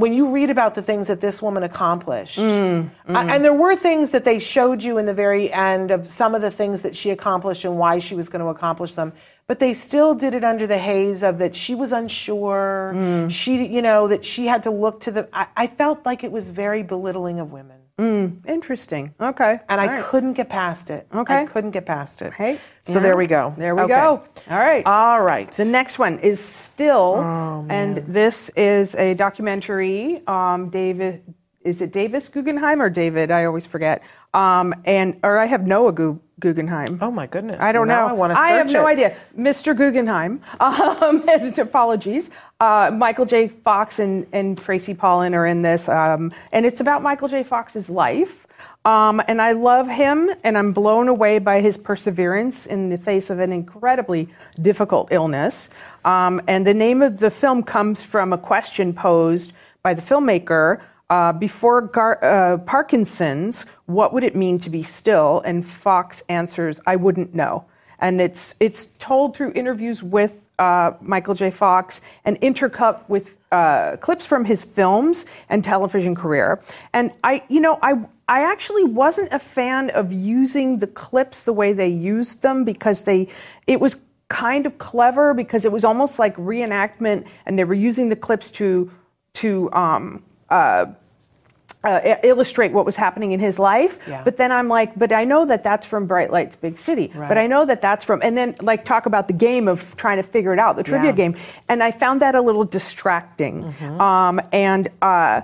When you read about the things that this woman accomplished, Mm, uh, and there were things that they showed you in the very end of some of the things that she accomplished and why she was going to accomplish them, but they still did it under the haze of that she was unsure. Mm. She, you know, that she had to look to the. I, I felt like it was very belittling of women. Interesting. Okay. And All I right. couldn't get past it. Okay. I couldn't get past it. Hey. So yeah. there we go. There we Okay. go. All right. All right. The next one is still, Oh, and this is a documentary. Um, David, is it Davis Guggenheim or David? I always forget. Um, and or I have Noah Gu- Guggenheim. Oh my goodness! I don't Now know. I want to search have no it. idea. Mr. Guggenheim. Um, apologies. Uh, Michael J. Fox and, and Tracy Pollan are in this, um, and it's about Michael J. Fox's life. Um, and I love him, and I'm blown away by his perseverance in the face of an incredibly difficult illness. Um, and the name of the film comes from a question posed by the filmmaker uh, before Gar- uh, Parkinson's, what would it mean to be still? And Fox answers, I wouldn't know. And it's, it's told through interviews with uh, Michael J. Fox and intercut with uh, clips from his films and television career. And I, you know, I, I actually wasn't a fan of using the clips the way they used them because they, it was kind of clever because it was almost like reenactment and they were using the clips to, to, um, uh, uh, illustrate what was happening in his life. Yeah. But then I'm like, but I know that that's from Bright Lights, Big City. But I know that that's from, and then like talk about the game of trying to figure it out, the trivia Yeah. game. And I found that a little distracting. Mm-hmm. Um, and, uh,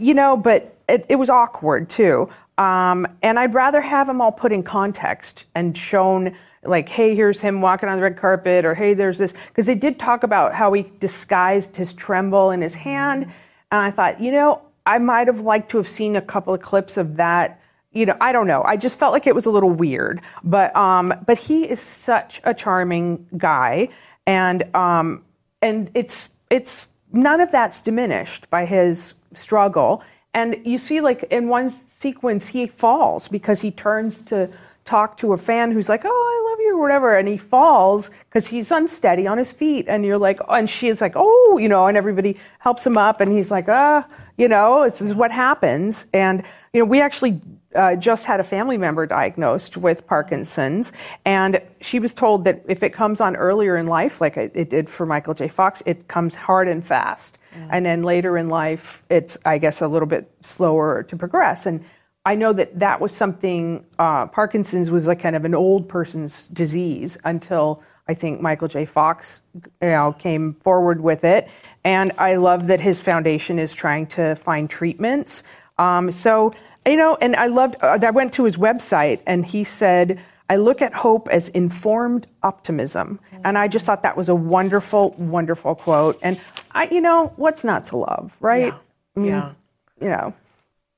you know, but it, it was awkward too. Um, and I'd rather have them all put in context and shown like, hey, here's him walking on the red carpet, or hey, there's this. Because they did talk about how he disguised his tremble in his hand. And I thought, you know, I might have liked to have seen a couple of clips of that. You know, I don't know. I just felt like it was a little weird. But um, but he is such a charming guy, and um, and it's it's none of that's diminished by his struggle. And you see, like in one sequence, he falls because he turns to talk to a fan who's like, "Oh, I love you," or whatever, and he falls because he's unsteady on his feet, and you're like, oh, and she is like, "Oh," you know, and everybody helps him up, and he's like, "Ah," you know, this is what happens, and you know, we actually. Uh, just had a family member diagnosed with Parkinson's, and she was told that if it comes on earlier in life, like it, it did for Michael J. Fox, it comes hard and fast. Mm. And then later in life, it's, I guess, a little bit slower to progress. And I know that that was something, uh, Parkinson's was like kind of an old person's disease until I think Michael J. Fox you know, came forward with it. And I love that his foundation is trying to find treatments. Um, so, you know, and I loved, uh, I went to his website and he said, I look at hope as informed optimism. And I just thought that was a wonderful, wonderful quote. And I, you know, what's not to love, right? Yeah. I mean, yeah. You know,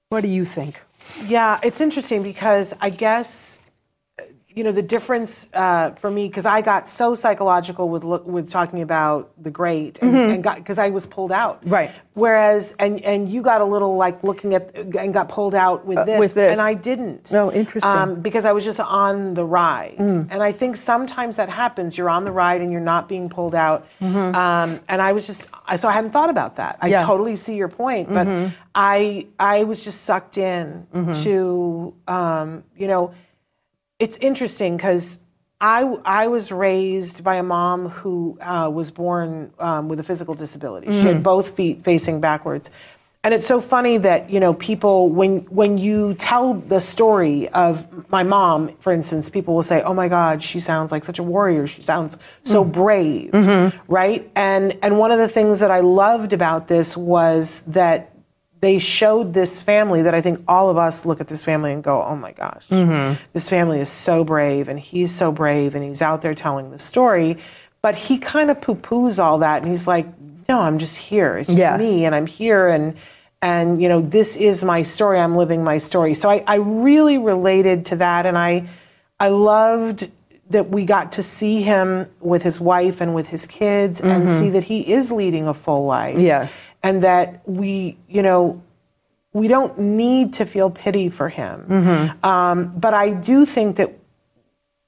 what do you think? Yeah, it's interesting because I guess you know the difference uh, for me because I got so psychological with with talking about the great and, mm-hmm. and got because I was pulled out right. Whereas and and you got a little like looking at and got pulled out with this, uh, with this. and I didn't. Oh, interesting. Um, because I was just on the ride, mm. and I think sometimes that happens. You're on the ride and you're not being pulled out. Mm-hmm. Um, and I was just so I hadn't thought about that. I yeah. totally see your point, but mm-hmm. I I was just sucked in mm-hmm. to um, you know it's interesting because I, I was raised by a mom who uh, was born um, with a physical disability. Mm-hmm. She had mm-hmm. both feet facing backwards. And it's so funny that, you know, people, when, when you tell the story of my mom, for instance, people will say, oh my God, she sounds like such a warrior. She sounds so mm-hmm. brave, mm-hmm. right? And, and one of the things that I loved about this was that they showed this family that I think all of us look at this family and go, oh my gosh, mm-hmm. this family is so brave and he's so brave and he's out there telling the story. But he kind of poo poos all that and he's like, no, I'm just here. It's just yeah. me and I'm here and and you know this is my story i'm living my story so I, I really related to that and i i loved that we got to see him with his wife and with his kids mm-hmm. and see that he is leading a full life yeah and that we, you know, we don't need to feel pity for him. Mm-hmm. Um, but I do think that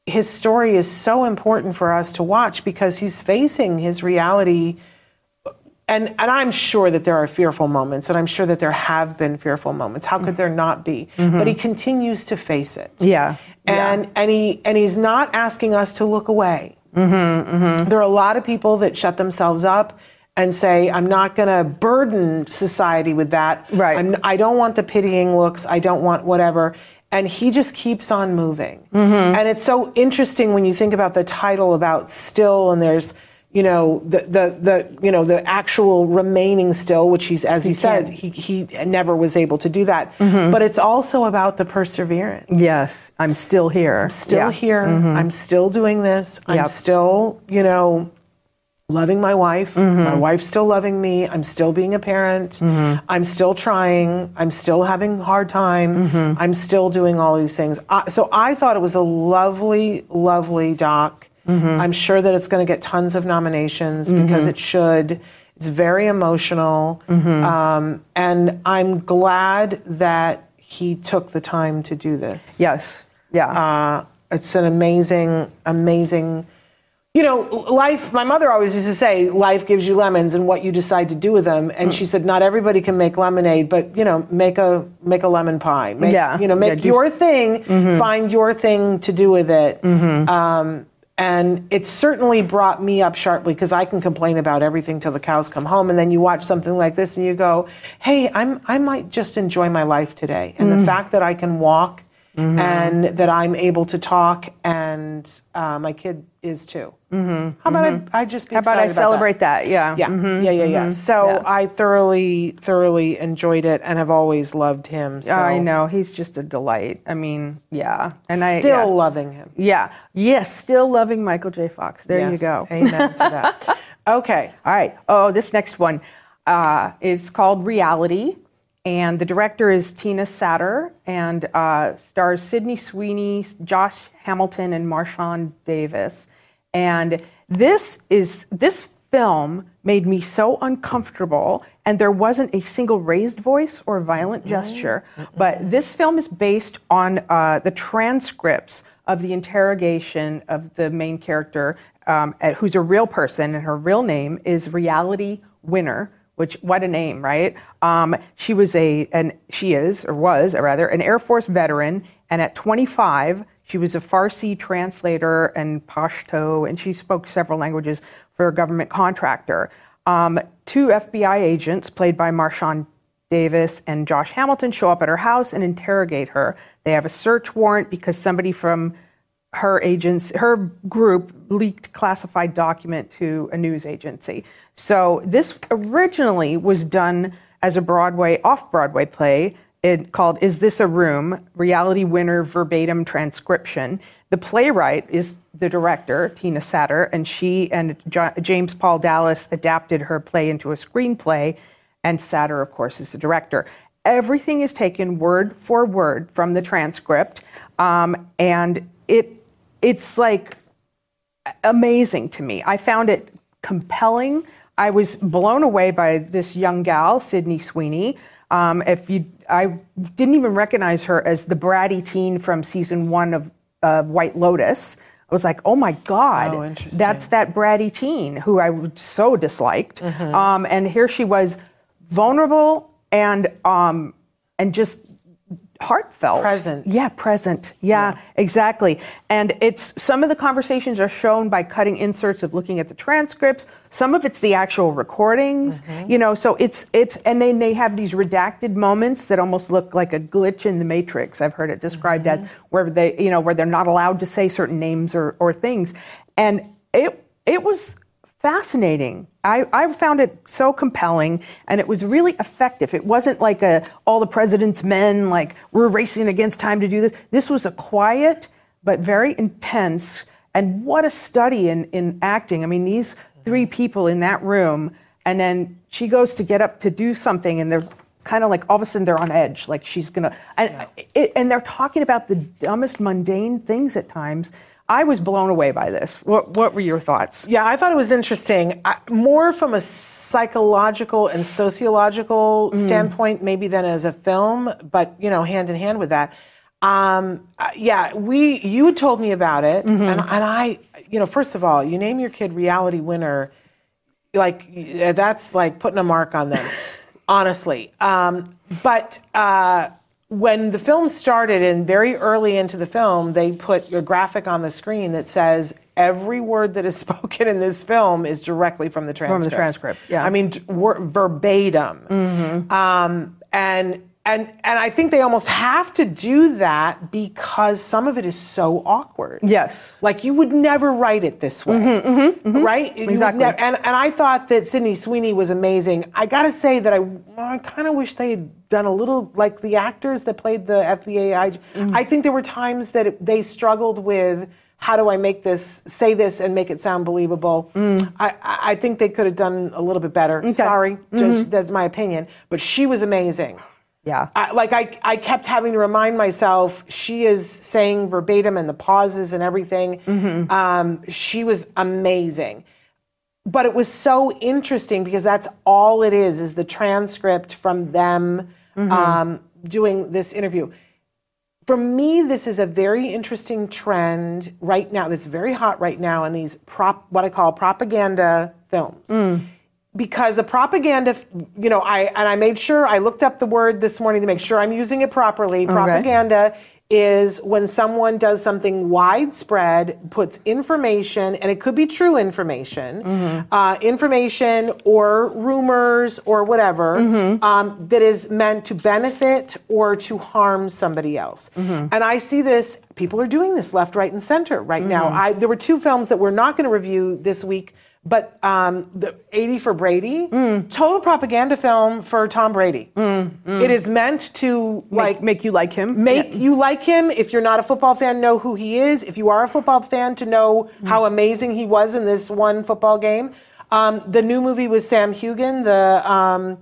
his story is so important for us to watch because he's facing his reality. And, and I'm sure that there are fearful moments, and I'm sure that there have been fearful moments. How could there not be? Mm-hmm. But he continues to face it. Yeah. And, yeah. and, he, and he's not asking us to look away. Mm-hmm, mm-hmm. there are a lot of people that shut themselves up and say, I'm not going to burden society with that. Right. I'm, I do not want the pitying looks. I don't want whatever. And he just keeps on moving. Mm-hmm. And it's so interesting when you think about the title about still, and there's, you know, the, the, the you know, the actual remaining still, which he's, as he, he said, he, he never was able to do that. Mm-hmm. But it's also about the perseverance. Yes. I'm still here. I'm still yeah. here. Mm-hmm. I'm still doing this. I'm still, you know, loving my wife. Mm-hmm. My wife's still loving me. I'm still being a parent. Mm-hmm. I'm still trying. I'm still having a hard time. Mm-hmm. I'm still doing all these things. I, so I thought it was a lovely, lovely doc. Mm-hmm. I'm sure that it's going to get tons of nominations mm-hmm. because it should. It's very emotional. Mm-hmm. Um, and I'm glad that he took the time to do this. Yes. Yeah. Uh, it's an amazing, amazing you know, life, my mother always used to say, life gives you lemons and what you decide to do with them. And mm. she said, not everybody can make lemonade, but, you know, make a, make a lemon pie. Make, yeah. You know, make yeah, your thing, mm-hmm. find your thing to do with it. Mm-hmm. Um, and it certainly brought me up sharply because I can complain about everything till the cows come home. And then you watch something like this and you go, hey, I'm, I might just enjoy my life today. And mm. the fact that I can walk mm-hmm. and that I'm able to talk, and uh, my kid is too. Mm-hmm. How about mm-hmm. I, I just How about I celebrate that? that? Yeah, yeah, mm-hmm. yeah, yeah, yeah. Mm-hmm. So yeah. I thoroughly, thoroughly enjoyed it, and have always loved him. So. I know he's just a delight. I mean, yeah, and still I still yeah. loving him. Yeah, yes, still loving Michael J. Fox. There yes. you go. Amen to that. Okay, all right. Oh, this next one uh, is called Reality. And the director is Tina Satter and uh, stars Sydney Sweeney, Josh Hamilton, and Marchánt Davis. And this is this film made me so uncomfortable, and there wasn't a single raised voice or violent gesture. Mm-hmm. But this film is based on uh, the transcripts of the interrogation of the main character, um, at- who's a real person, and her real name is Reality Winner. Which what a name, right? Um, she was a, and she is or was rather an Air Force veteran, and at 25, she was a Farsi translator and Pashto, and she spoke several languages for a government contractor. Um, two FBI agents, played by Marchánt Davis and Josh Hamilton, show up at her house and interrogate her. They have a search warrant because somebody from her agents, her group leaked classified document to a news agency. So this originally was done as a Broadway, off-Broadway play it, called "Is This a Room?" Reality winner verbatim transcription. The playwright is the director, Tina Satter, and she and James Paul Dallas adapted her play into a screenplay, and Satter, of course, is the director. Everything is taken word for word from the transcript, um, and it it's like amazing to me. I found it compelling. I was blown away by this young gal, Sydney Sweeney. Um, if you, I didn't even recognize her as the bratty teen from season one of uh, White Lotus. I was like, oh my God, Oh, that's that bratty teen who I so disliked. Um, and here she was, vulnerable and um, and just heartfelt, Present. Yeah, present. Yeah, exactly. And it's some of the conversations are shown by cutting inserts of looking at the transcripts. Some of it's the actual recordings. Mm-hmm. You know, so it's it's and then they have these redacted moments that almost look like a glitch in the matrix. I've heard it described Mm-hmm. as where they you know where they're not allowed to say certain names or or things. And it it was fascinating. I, I found it so compelling and it was really effective. It wasn't like a all the president's men, like we're racing against time to do this. This was a quiet but very intense and what a study in, in acting. I mean, these three people in that room, and then she goes to get up to do something and they're kind of like all of a sudden they're on edge, like she's gonna and it, and they're talking about the dumbest mundane things at times. I was blown away by this. What what were your thoughts? Yeah, I thought it was interesting. I, more from a psychological and sociological standpoint, maybe than as a film, but you know, hand in hand with that. Um, uh, yeah, we you told me about it, and, and I, you know, first of all, you name your kid reality winner, like that's like putting a mark on them, honestly. Um, but uh, when the film started, and very early into the film, they put a graphic on the screen that says every word that is spoken in this film is directly from the transcript. From the transcript, yeah. I mean, verbatim. Um, and and and I think they almost have to do that because some of it is so awkward. Yes. Like you would never write it this way, right? You would Exactly. nev- and and I thought that Sydney Sweeney was amazing. I got to say that I I kind of wish they had done a little like the actors that played the FBI. I, Mm-hmm. I think there were times that it, they struggled with. How do I make this, say this, and make it sound believable? Mm. I, I think they could have done a little bit better. Sorry, Mm-hmm. just that's my opinion. But she was amazing. Yeah. I, like I, I kept having to remind myself she is saying verbatim and the pauses and everything. Um, she was amazing, but it was so interesting because that's all it is is the transcript from them um, doing this interview. For me, this is a very interesting trend right now. That's very hot right now in these prop, what I call propaganda films because a propaganda, you know, I and I made sure I looked up the word this morning to make sure I'm using it properly. Propaganda is when someone does something widespread, puts information, and it could be true information, uh, information or rumors or whatever um, that is meant to benefit or to harm somebody else. And I see this. People are doing this left, right, and center right now. I, there were two films that we're not going to review this week but um, the 80 for Brady, total propaganda film for Tom Brady. It is meant to like Make, make you like him. make you like him. If you're not a football fan, know who he is. If you are a football fan, to know how amazing he was in this one football game. Um, the new movie with Sam Heughan, the um,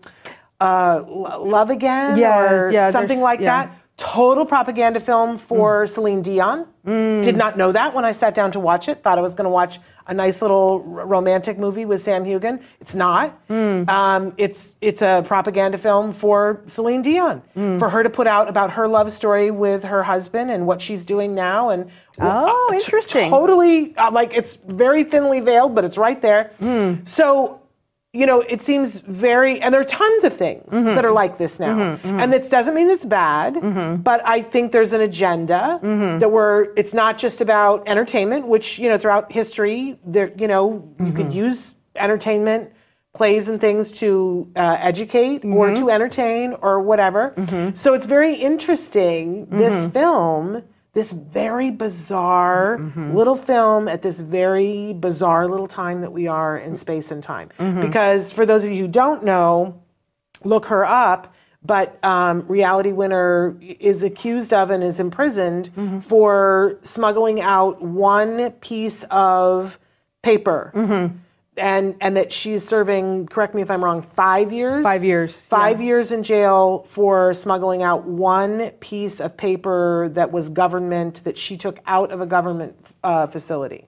uh, Love Again, Yeah, or yeah, something like yeah. that. total propaganda film for Celine Dion. Did not know that when I sat down to watch it. Thought I was going to watch a nice little r- romantic movie with Sam Heughan. It's not. Um, it's it's a propaganda film for Celine Dion for her to put out about her love story with her husband and what she's doing now and. Oh, uh, t- interesting. totally uh, like it's very thinly veiled, but it's right there. So you know, it seems very, and there are tons of things Mm-hmm. that are like this now. And this doesn't mean it's bad, Mm-hmm. but I think there's an agenda that we're, it's not just about entertainment, which, you know, throughout history, there, you know, you Mm-hmm. could use entertainment, plays and things to uh, educate or Mm-hmm. to entertain or whatever. So it's very interesting, this Mm-hmm. film. This very bizarre Mm-hmm. little film at this very bizarre little time that we are in space and time. Mm-hmm. Because for those of you who don't know, look her up. But um, reality winner is accused of and is imprisoned Mm-hmm. for smuggling out one piece of paper, Mm-hmm. And and that she's serving. Correct me if I'm wrong. Five years. Five years, Five years in jail for smuggling out one piece of paper that was government that she took out of a government uh, facility.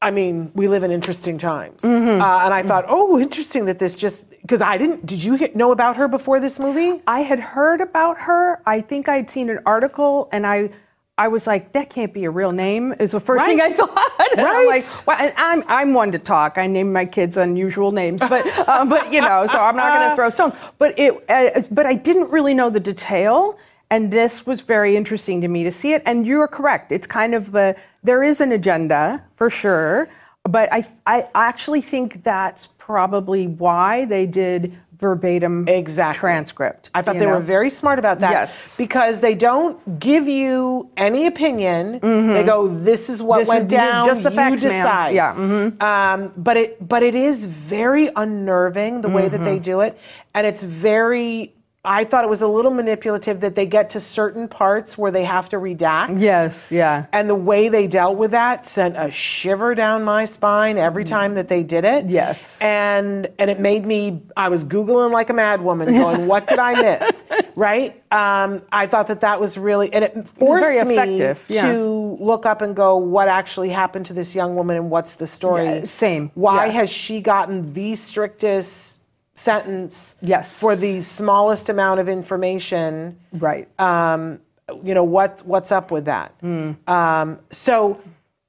I mean, we live in interesting times. Uh, and I thought, oh, interesting that this just, because I didn't, did you hit- know about her before this movie? I had heard about her. I think I'd seen an article, and I, I was like, that can't be a real name. Is the first thing I thought. And I'm like, Right. well, and I'm I'm one to talk. I name my kids unusual names, but uh, but you know, so I'm not going to throw stones. But it, uh, but I didn't really know the detail. And this was very interesting to me to see it. And you're correct. It's kind of the, there is an agenda for sure. But I, I actually think that's probably why they did verbatim Exactly. transcript. I thought they know? were very smart about that. Yes. Because they don't give you any opinion. They go, this is what Mm-hmm. This went is down. just the you facts, ma'am." decide. Yeah, mhm. Um, but it but it is very unnerving the way that Mm-hmm. they do it. And it's very I thought it was a little manipulative that they get to certain parts where they have to redact. Yes, yeah. And the way they dealt with that sent a shiver down my spine every time that they did it. Mm. Yes. And and it made me I was googling like a mad woman going what did I miss? right? Um, I thought that that was really and it forced very me yeah. to look up and go what actually happened to this young woman and what's the story? Yeah, same, Why yeah. has she gotten the strictest sentence Yes. for the smallest amount of information? Right. um, you know what what's up with that. Hmm. Um, so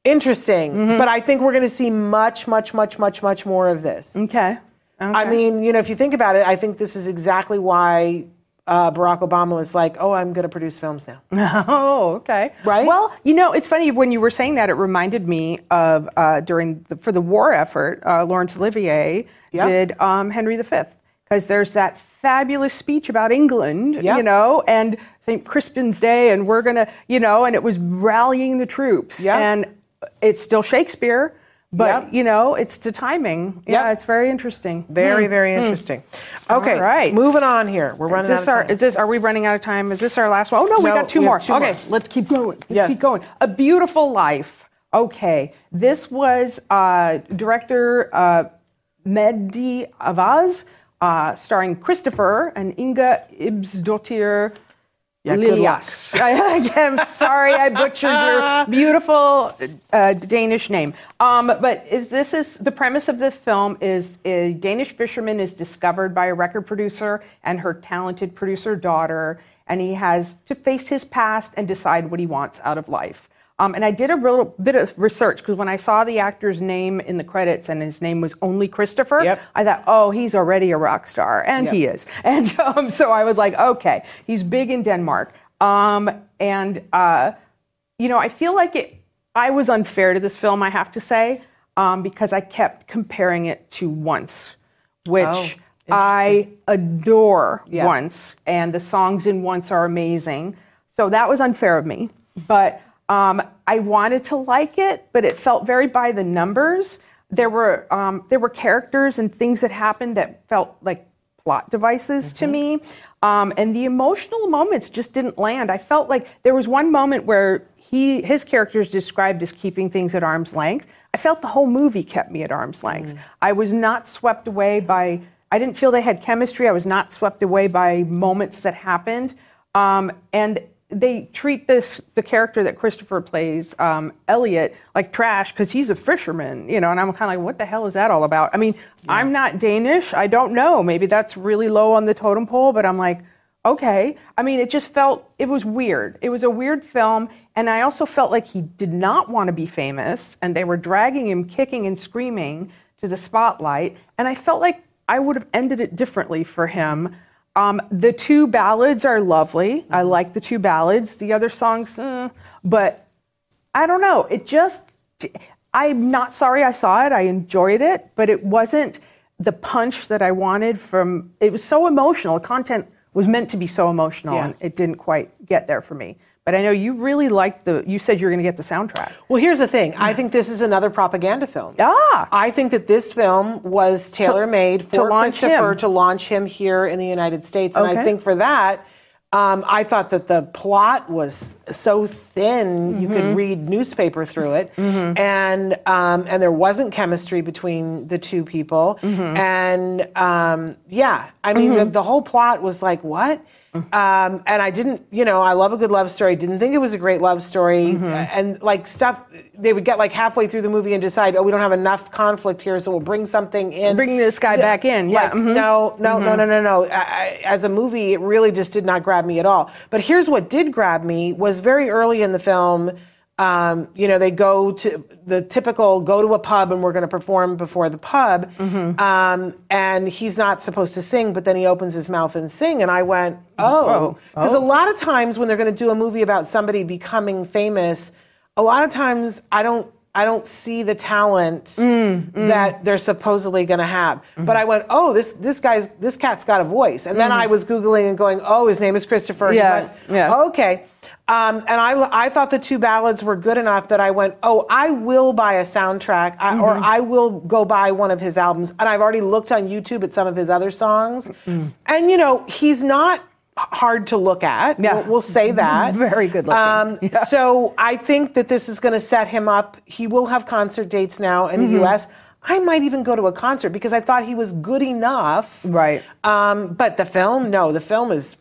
interesting, Mm-hmm. but I think we're going to see much, much, much, much, much more of this. okay. okay. I mean, you know, if you think about it, I think this is exactly why uh, Barack Obama was like, "Oh, I'm going to produce films now." Oh, okay. Right? Well, you know, it's funny when you were saying that. It reminded me of uh, during the, for the war effort, uh, Laurence Olivier Yep. did um, Henry V because there's that fabulous speech about England, Yep. you know, and St. Crispin's Day, and we're gonna, you know, and it was rallying the troops, Yep. and it's still Shakespeare. But Yep. you know, it's the timing. Yeah, Yep. it's very interesting. Very, very interesting. Okay, Hmm. All right. moving on here. We're running out of our? time. Is this? Are we running out of time? Is this our last one? Oh no, we got two we more. two okay, more. let's keep going. Let's Yes. keep going. A Beautiful Life. Okay, this was uh, director uh, Mehdi Avaz, uh, starring Christopher and Inga Ibsdottir. Yeah. Lilleaas. I, am sorry I butchered your beautiful uh, Danish name. Um, but is, this is the premise of the film is a Danish fisherman is discovered by a record producer and her talented producer daughter, and he has to face his past and decide what he wants out of life. Um, and I did a little bit of research because when I saw the actor's name in the credits and his name was only Christopher, Yep. I thought, oh, he's already a rock star, and Yep. he is. And um, so I was like, okay, he's big in Denmark. Um, and uh, you know, I feel like it. I was unfair to this film, I have to say, um, because I kept comparing it to Once, which Oh, I adore. Yeah. Once, and the songs in Once are amazing. So that was unfair of me, but um, I wanted to like it, but it felt very by the numbers. There were um, there were characters and things that happened that felt like plot devices to me, um, and the emotional moments just didn't land. I felt like there was one moment where he his character is described as keeping things at arm's length. I felt the whole movie kept me at arm's length. I was not swept away by. I didn't feel they had chemistry. I was not swept away by moments that happened. Um, and they treat this the character that Christopher plays, um, Elliot, like trash because he's a fisherman, you know. And I'm kind of like, what the hell is that all about? I mean, I'm not Danish. I don't know. Maybe that's really low on the totem pole, but I'm like, okay. I mean, it just felt it was weird. It was a weird film, and I also felt like he did not want to be famous, and they were dragging him, kicking and screaming to the spotlight, and I felt like I would have ended it differently for him. Um, the two ballads are lovely. I like the two ballads. The other songs, uh, but I don't know. It just, I'm not sorry I saw it. I enjoyed it, but it wasn't the punch that I wanted from, it was so emotional. The content was meant to be so emotional, Yeah. and it didn't quite get there for me. But I know you really liked the, you said you were going to get the soundtrack. Well, here's the thing. I think this is another propaganda film. Ah. I think that this film was tailor made to for launch Christopher him. to launch him here in the United States. And I think for that, um, I thought that the plot was so thin you Mm-hmm. could read newspaper through it, and um, and there wasn't chemistry between the two people, Mm-hmm. and um, yeah, I mean the, the whole plot was like what. Mm-hmm. Um, and I didn't, you know, I love a good love story. Didn't think it was a great love story, Mm-hmm. and like stuff. They would get like halfway through the movie and decide, oh, we don't have enough conflict here, so we'll bring something in. Bring this guy back in, yeah, Like, mhm. no, no, no, no, no, no. I, as a movie, it really just did not grab me at all. But here's what did grab me was very early in the film. Um, you know, they go to the typical go to a pub and we're going to perform before the pub. Mm-hmm. Um, and he's not supposed to sing, but then he opens his mouth and sing. And I went, oh, Oh, because a lot of times when they're going to do a movie about somebody becoming famous, a lot of times I don't. I don't see the talent Mm, that they're supposedly going to have. Mm-hmm. But I went, oh, this this guy's this cat's got a voice, and then I was googling and going, oh, his name is Christopher. He Mm-hmm. Yeah, must- yeah. Okay. Um, and I, I thought the two ballads were good enough that I went, oh, I will buy a soundtrack I, or Mm-hmm. I will go buy one of his albums. And I've already looked on YouTube at some of his other songs. And, you know, he's not hard to look at. Yeah. We'll, we'll say that. Very good looking. Um, So I think that this is going to set him up. He will have concert dates now in Mm-hmm. the U.S. I might even go to a concert because I thought he was good enough. Right. Um, but the film, no, the film is.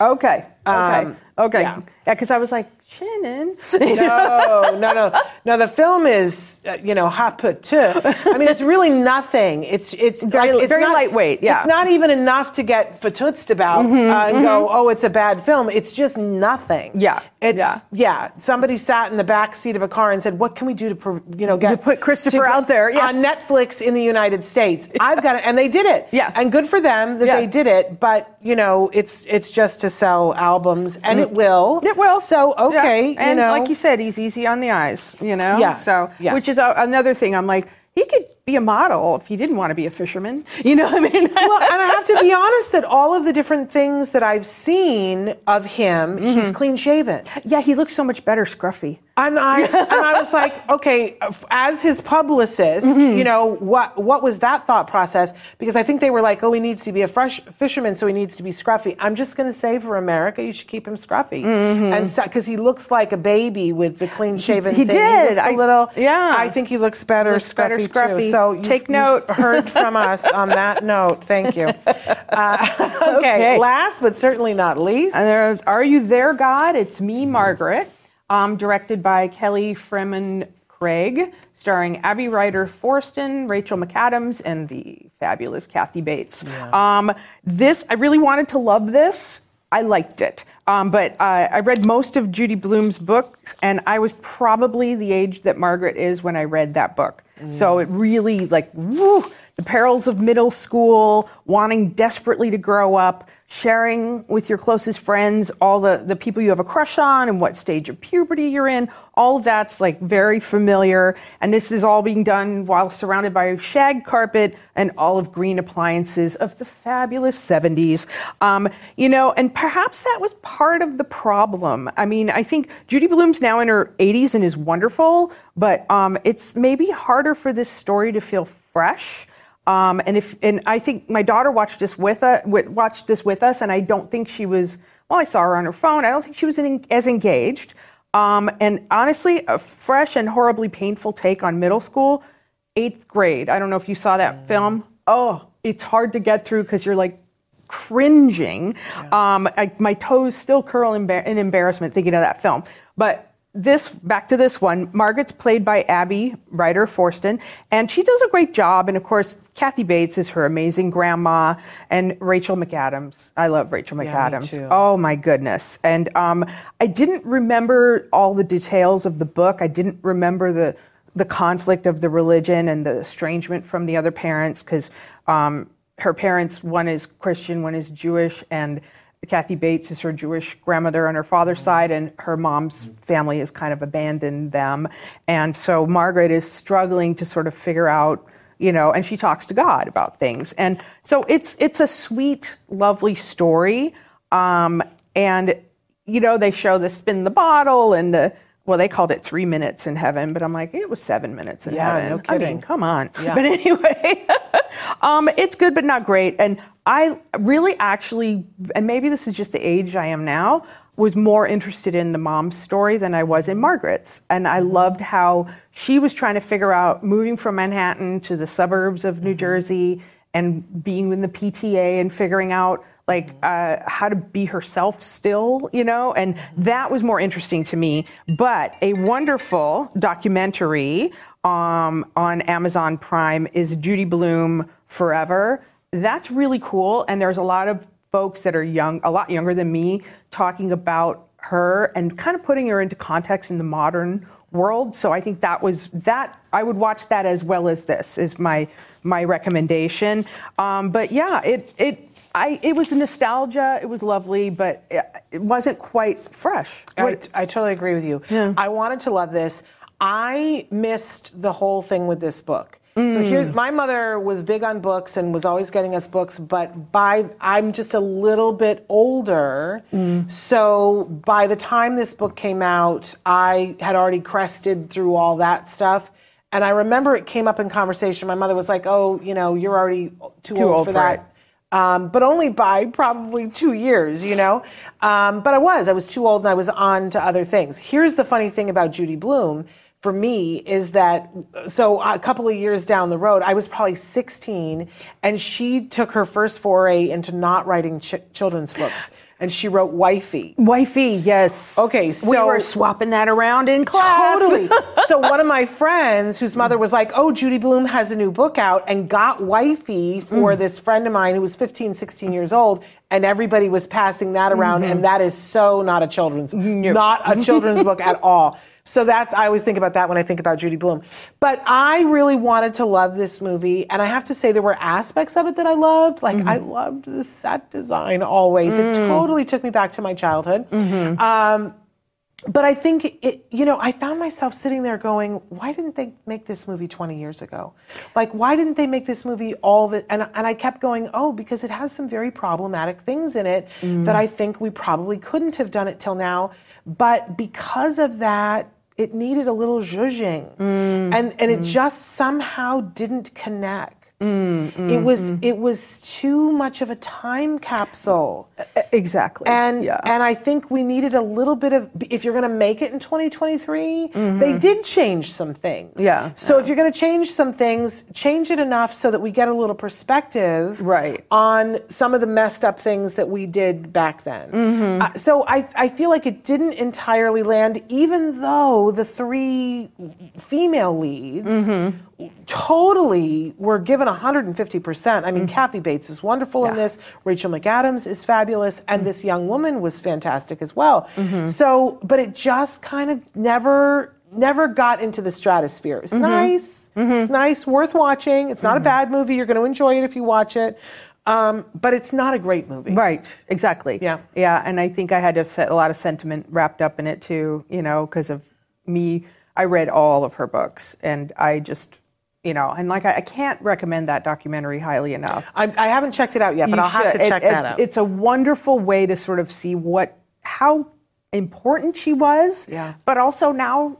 Okay. Okay. Um, okay. yeah. Yeah, because I was like, Shannon. No, no, no, no. The film is, uh, you know, hot put too. I mean, it's really nothing. It's it's Very- like, it's very not- lightweight, yeah. it's not even enough to get fatutzt about Mm-hmm, uh, and go, oh, it's a bad film. It's just nothing. Yeah, it's yeah. yeah. Somebody sat in the back seat of a car and said, "What can we do to, you know, get To put Christopher to- out there, yeah. on Netflix in the United States?" I've got it, and they did it. Yeah. and good for them that Yeah. they did it. But you know, it's it's just to sell albums, and it will. Mm. It will. So Yeah. okay, and you know, like you said, he's easy on the eyes. You know. Yeah. So, Yeah. which is a, another thing. I'm like, he could be a model if he didn't want to be a fisherman. You know what I mean? well, and I have to be honest that all of the different things that I've seen of him, he's Mm-hmm. clean shaven. yeah, he looks so much better scruffy. And I and I was like, okay, as his publicist, Mm-hmm. you know, what what was that thought process? Because I think they were like, oh, he needs to be a fresh fisherman, so he needs to be scruffy. I'm just going to say for America, you should keep him scruffy, and because he looks like a baby with the clean shaven. he thing. did. a I- little. yeah. I think he looks better Looks better scruffy, scruffy. too. So Take note. heard from us on that note. Thank you. Uh, okay, Okay. Last but certainly not least. And there's Are You There, God? It's Me, Margaret, um, directed by Kelly Fremon Craig, starring Abby Ryder Fortson, Rachel McAdams, and the fabulous Kathy Bates. Um, this, I really wanted to love this. I liked it. Um, but uh, I read most of Judy Blume's books, and I was probably the age that Margaret is when I read that book. So it really, like, woo, the perils of middle school, wanting desperately to grow up, sharing with your closest friends all the, the people you have a crush on and what stage of puberty you're in. All of that's like very familiar. And this is all being done while surrounded by shag carpet and olive green appliances of the fabulous 70s. Um, you know, and perhaps that was part of the problem. I mean, I think Judy Blume's now in her 80s and is wonderful, but um, it's maybe harder for this story to feel fresh. Um, and if and I think my daughter watched this with uh, watched this with us, and I don't think she was. Well, I saw her on her phone. I don't think she was in, as engaged. Um, and honestly, a fresh and horribly painful take on middle school, eighth grade. I don't know if you saw that film. Oh, it's hard to get through because you're like cringing. Um, I, my toes still curl in, in embarrassment thinking of that film. But this back to this one. Margaret's played by abby ryder fortson and she does a great job. And of course kathy bates is her amazing grandma and rachel mcadams. I love rachel Yeah, mcadams. too. oh my goodness. And um, i didn't remember all the details of the book. I didn't remember the the conflict of the religion and the estrangement from the other parents because um, her parents one is christian one is jewish and Kathy Bates is her Jewish grandmother on her father's side, and her mom's family has kind of abandoned them. And so Margaret is struggling to sort of figure out, you know, and she talks to God about things. And so it's it's a sweet, lovely story. Um, and you know, they show the spin the bottle and the well, they called it three minutes in heaven, but I'm like, it was seven minutes in Yeah, heaven. no I kidding. mean, come on. Yeah. But anyway, um, it's good but not great. And I really actually, and maybe this is just the age I am now, was more interested in the mom's story than I was in Margaret's. And I loved how she was trying to figure out moving from Manhattan to the suburbs of New Jersey and being in the PTA and figuring out like uh, how to be herself still, you know, and that was more interesting to me. But a wonderful documentary um, on Amazon Prime is Judy Blume Forever. That's really cool, and there's a lot of folks that are young, a lot younger than me, talking about her and kind of putting her into context in the modern world. So I think that was that. I would watch that as well as this is my my recommendation. Um, but yeah, it it. I, it was nostalgia. It was lovely, but it, it wasn't quite fresh. I, I totally agree with you. Yeah. I wanted to love this. I missed the whole thing with this book. So Mm. here's my mother was big on books and was always getting us books, but by I'm just a little bit older. Mm. So by the time this book came out, I had already crested through all that stuff. And I remember it came up in conversation. My mother was like, "Oh, you know, you're already too, Too old, old for for that." Um, but only by probably two years, you know. Um, but I was, I was too old, and I was on to other things. Here's the funny thing about Judy Blume for me is that so a couple of years down the road, I was probably 16, and she took her first foray into not writing ch- children's books, and she wrote Wifey. Wifey, yes. Okay, we were swapping that around in class. Totally. so one of my friends whose mother was like, "Oh, Judy Blume has a new book out," and got Wifey for mm. this friend of mine who was 15, 16 years old, and everybody was passing that around, mm-hmm. and that is so not a children's, not a children's book at all. So that's I always think about that when I think about Judy Blume. But I really wanted to love this movie, and I have to say there were aspects of it that I loved. Like I mm-hmm. loved the set design always. It mm. totally took me back to my childhood. Mm-hmm. Um, but I think it, you know, I found myself sitting there going, why didn't they make this movie 20 years ago? Like, why didn't they make this movie all the, and, and I kept going, oh, because it has some very problematic things in it that mm. I think we probably couldn't have done it till now. But because of that, it needed a little zhuzhing. Mm. And, and it mm. just somehow didn't connect. It was it was too much of a time capsule. Exactly. And yeah. and I think we needed a little bit of if you're going to make it in 2023, they did change some things. Mm-hmm. Yeah, So if you're going to change some things, change it enough so that we get a little perspective Right. on some of the messed up things that we did back then. Mm-hmm. Uh, so I I feel like it didn't entirely land even though the three female leads Mm-hmm. totally were given 150%. I mean, Kathy Bates is wonderful in Mm. This. Rachel McAdams is fabulous. And this young woman was fantastic as well. Mm-hmm. So, but it just kind of never, never got into the stratosphere. It's Mm-hmm. nice. It's nice, worth watching. It's not a bad movie. You're going to enjoy it if you watch it. Um, but it's not a great movie. Right, exactly. Yeah. Yeah, and I think I had a, set, a lot of sentiment wrapped up in it too, you know, because of me. I read all of her books, and I just, you know, and like I, I can't recommend that documentary highly enough. I, I haven't checked it out yet, but You I'll have to check it- that out. It's a wonderful way to sort of see what how important she was, Yeah. but also now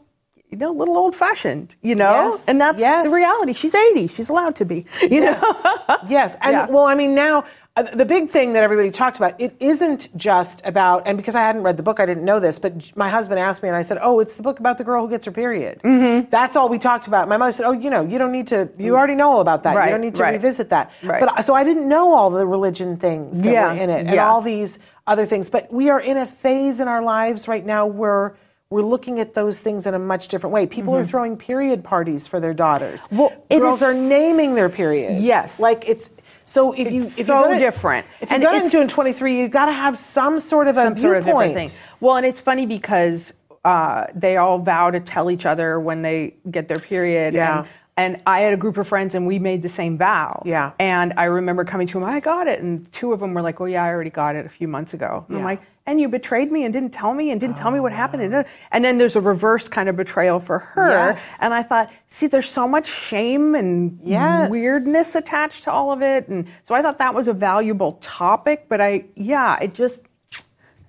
you know, a little old fashioned, you know? Yes, And that's yes. the reality. She's 80. She's allowed to be, you know? Yes, and Yeah. well, I mean, now the big thing that everybody talked about it isn't just about, and because I hadn't read the book, I didn't know this, but my husband asked me, and I said, "Oh, it's the book about the girl who gets her period." Mm-hmm. That's all we talked about. My mother said, "Oh, you know, you don't need to. You already know all about that. Right, you don't need to right. revisit that." Right. But so I didn't know all the religion things that Yeah, were in it, and yeah. all these other things. But we are in a phase in our lives right now where. We're looking at those things in a much different way. People are throwing period parties for their daughters. Mm-hmm. Well, it girls is- are naming their periods. Yes. like it's so if you It's if so you're different. If you're And going it's- to in 23, you've got to have some sort of a some sort of viewpoint. different thing. Well, and it's funny because uh, they all vow to tell each other when they get their period. Yeah. And, and I had a group of friends, and we made the same vow. Yeah. And I remember coming to them, I got it, and two of them were like, "Oh yeah, I already got it a few months ago." And I'm Yeah. like, "And you betrayed me and didn't tell me and didn't tell me what happened." And oh. then- And then there's a reverse kind of betrayal for her. Yes. And I thought, see, there's so much shame and Yes. weirdness attached to all of it, and so I thought that was a valuable topic. But I, yeah, it just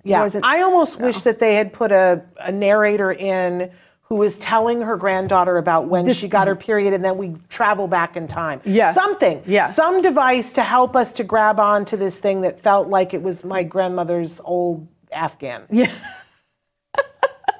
Yeah, wasn't- I almost wish that they had put a, a narrator in who was telling her granddaughter about when she got her period, and then we travel back in time. Yeah. something. Yeah. some device to help us to grab on to this thing that felt like it was my grandmother's old Afghan. Yeah.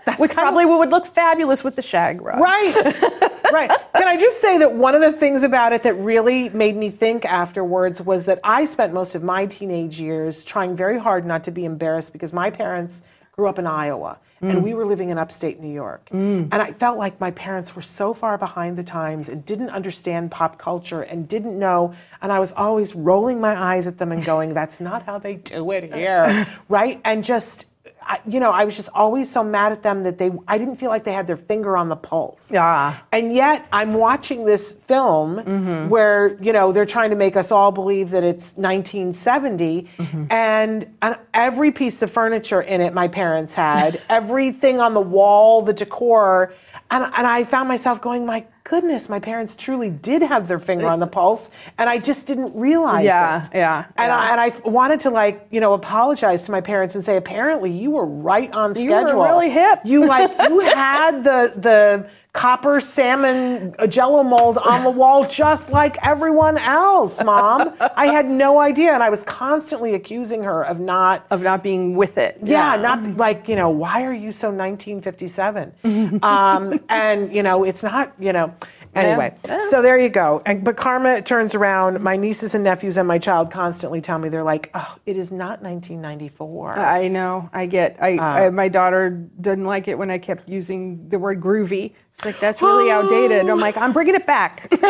Which probably would look fabulous with the shag rug. Right. right. Can I just say that one of the things about it that really made me think afterwards was that I spent most of my teenage years trying very hard not to be embarrassed because my parents grew up in Iowa and mm. we were living in upstate New York. Mm. And I felt like my parents were so far behind the times and didn't understand pop culture and didn't know. And I was always rolling my eyes at them and going, that's not how they do it here. right. And just, I, you know, I was just always so mad at them that they, I didn't feel like they had their finger on the pulse. Yeah. And yet I'm watching this film mm-hmm. where, you know, they're trying to make us all believe that it's 1970 mm-hmm. and, and every piece of furniture in it my parents had, everything on the wall, the decor. And, and I found myself going, my goodness, my parents truly did have their finger on the pulse, and I just didn't realize Yeah, it. yeah, And, yeah. I, and I wanted to like, you know, apologize to my parents and say, apparently you were right on schedule. You were really hip. You like you had the the copper salmon jello mold on the wall just like everyone else, mom. I had no idea and I was constantly accusing her of not Of not being with it. yeah, not like, you know, why are you so 1957? um, and, you know, it's not, you know, anyway. Yeah. So there you go. And, but karma turns around. My nieces and nephews and my child constantly tell me, they're like, oh, it is not 1994. I know. I get. I, Uh. I my daughter didn't like it when I kept using the word groovy. She's like, "That's really outdated." And I'm like, "I'm bringing it back."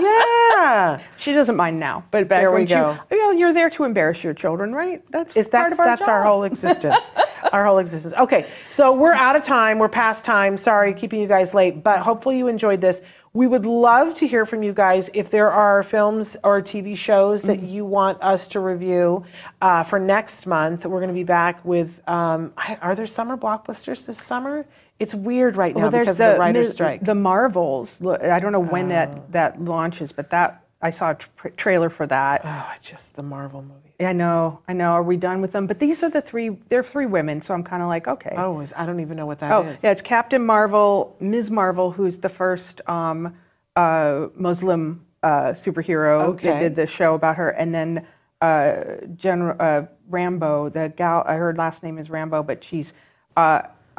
yeah. she doesn't mind now, but back There we when go. you know, you're there to embarrass your children, right? That's Is that's of our that's our whole existence. our whole existence. Okay, so we're out of time. We're past time. Sorry, keeping you guys late, but hopefully you enjoyed this. We would love to hear from you guys if there are films or TV shows that you want us to review uh, for next month. We're going to be back with. Um, are there summer blockbusters this summer? It's weird right now Well, there's because of the writer's strike. The Marvels. I don't know when Oh. that that launches, but that I saw a tra- trailer for that. oh, just the Marvel movie. I know, I know. Are we done with them? But these are the three. They're three women, so I'm kind of like, okay. Oh, is, I don't even know what that is. Oh, yeah, it's Captain Marvel, Ms. Marvel, who's the first um, uh, Muslim uh, superhero Okay. that did the show about her, and then uh, General uh, Rambeau, the gal. I heard last name is Rambeau, but she's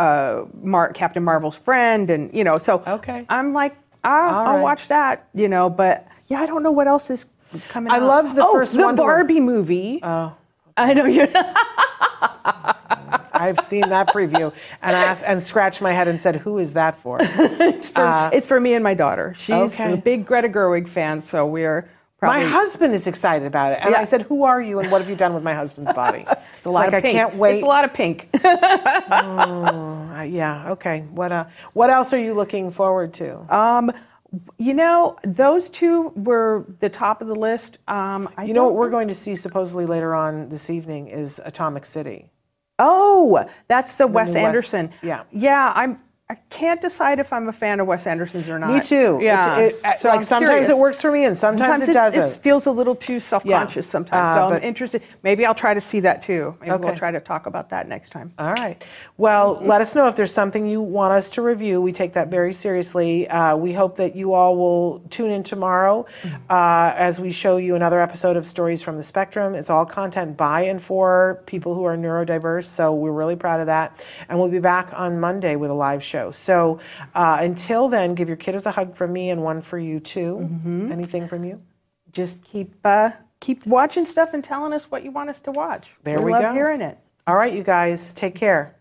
uh, uh, Mar- Captain Marvel's friend, and you know, so Okay. I'm like, I'll, I'll right. watch that, you know, but yeah, I don't know what else is coming. Out. I out. loved the oh, first the Wonder Woman. Barbie movie. Oh, I know you. I've seen that preview and asked and scratched my head and said, "Who is that for?" it's, for, it's for me and my daughter. She's Uh, okay. a big Greta Gerwig fan, so we're probably. My husband is excited about it, and Yeah. I said, "Who are you, and what have you done with my husband's body?" It's a lot like, of I pink. can't wait. It's a lot of pink. Uh, yeah. Okay. What uh, What else are you looking forward to? um, you know, those two were the top of the list. Um, I you know what we're going to see supposedly later on this evening is Atomic City. Oh, that's the Wes Anderson. yeah. Yeah, I'm. I can't decide if I'm a fan of Wes Anderson's or not. Me too. Yeah. It- it- so like I'm sometimes curious. it works for me and sometimes, it doesn't. It feels a little too self-conscious Yeah. sometimes. Uh, so but- I'm interested. Maybe I'll try to see that too. Maybe Okay. we'll try to talk about that next time. All right. Well, let us know if there's something you want us to review. We take that very seriously. Uh, we hope that you all will tune in tomorrow uh, as we show you another episode of Stories from the Spectrum. It's all content by and for people who are neurodiverse, so we're really proud of that. And we'll be back on Monday with a live show. So uh, until then, give your kiddos a hug from me and one for you too. Anything from you? Just keep uh, keep watching stuff and telling us what you want us to watch. There we love go. hearing it. All right, you guys, take care.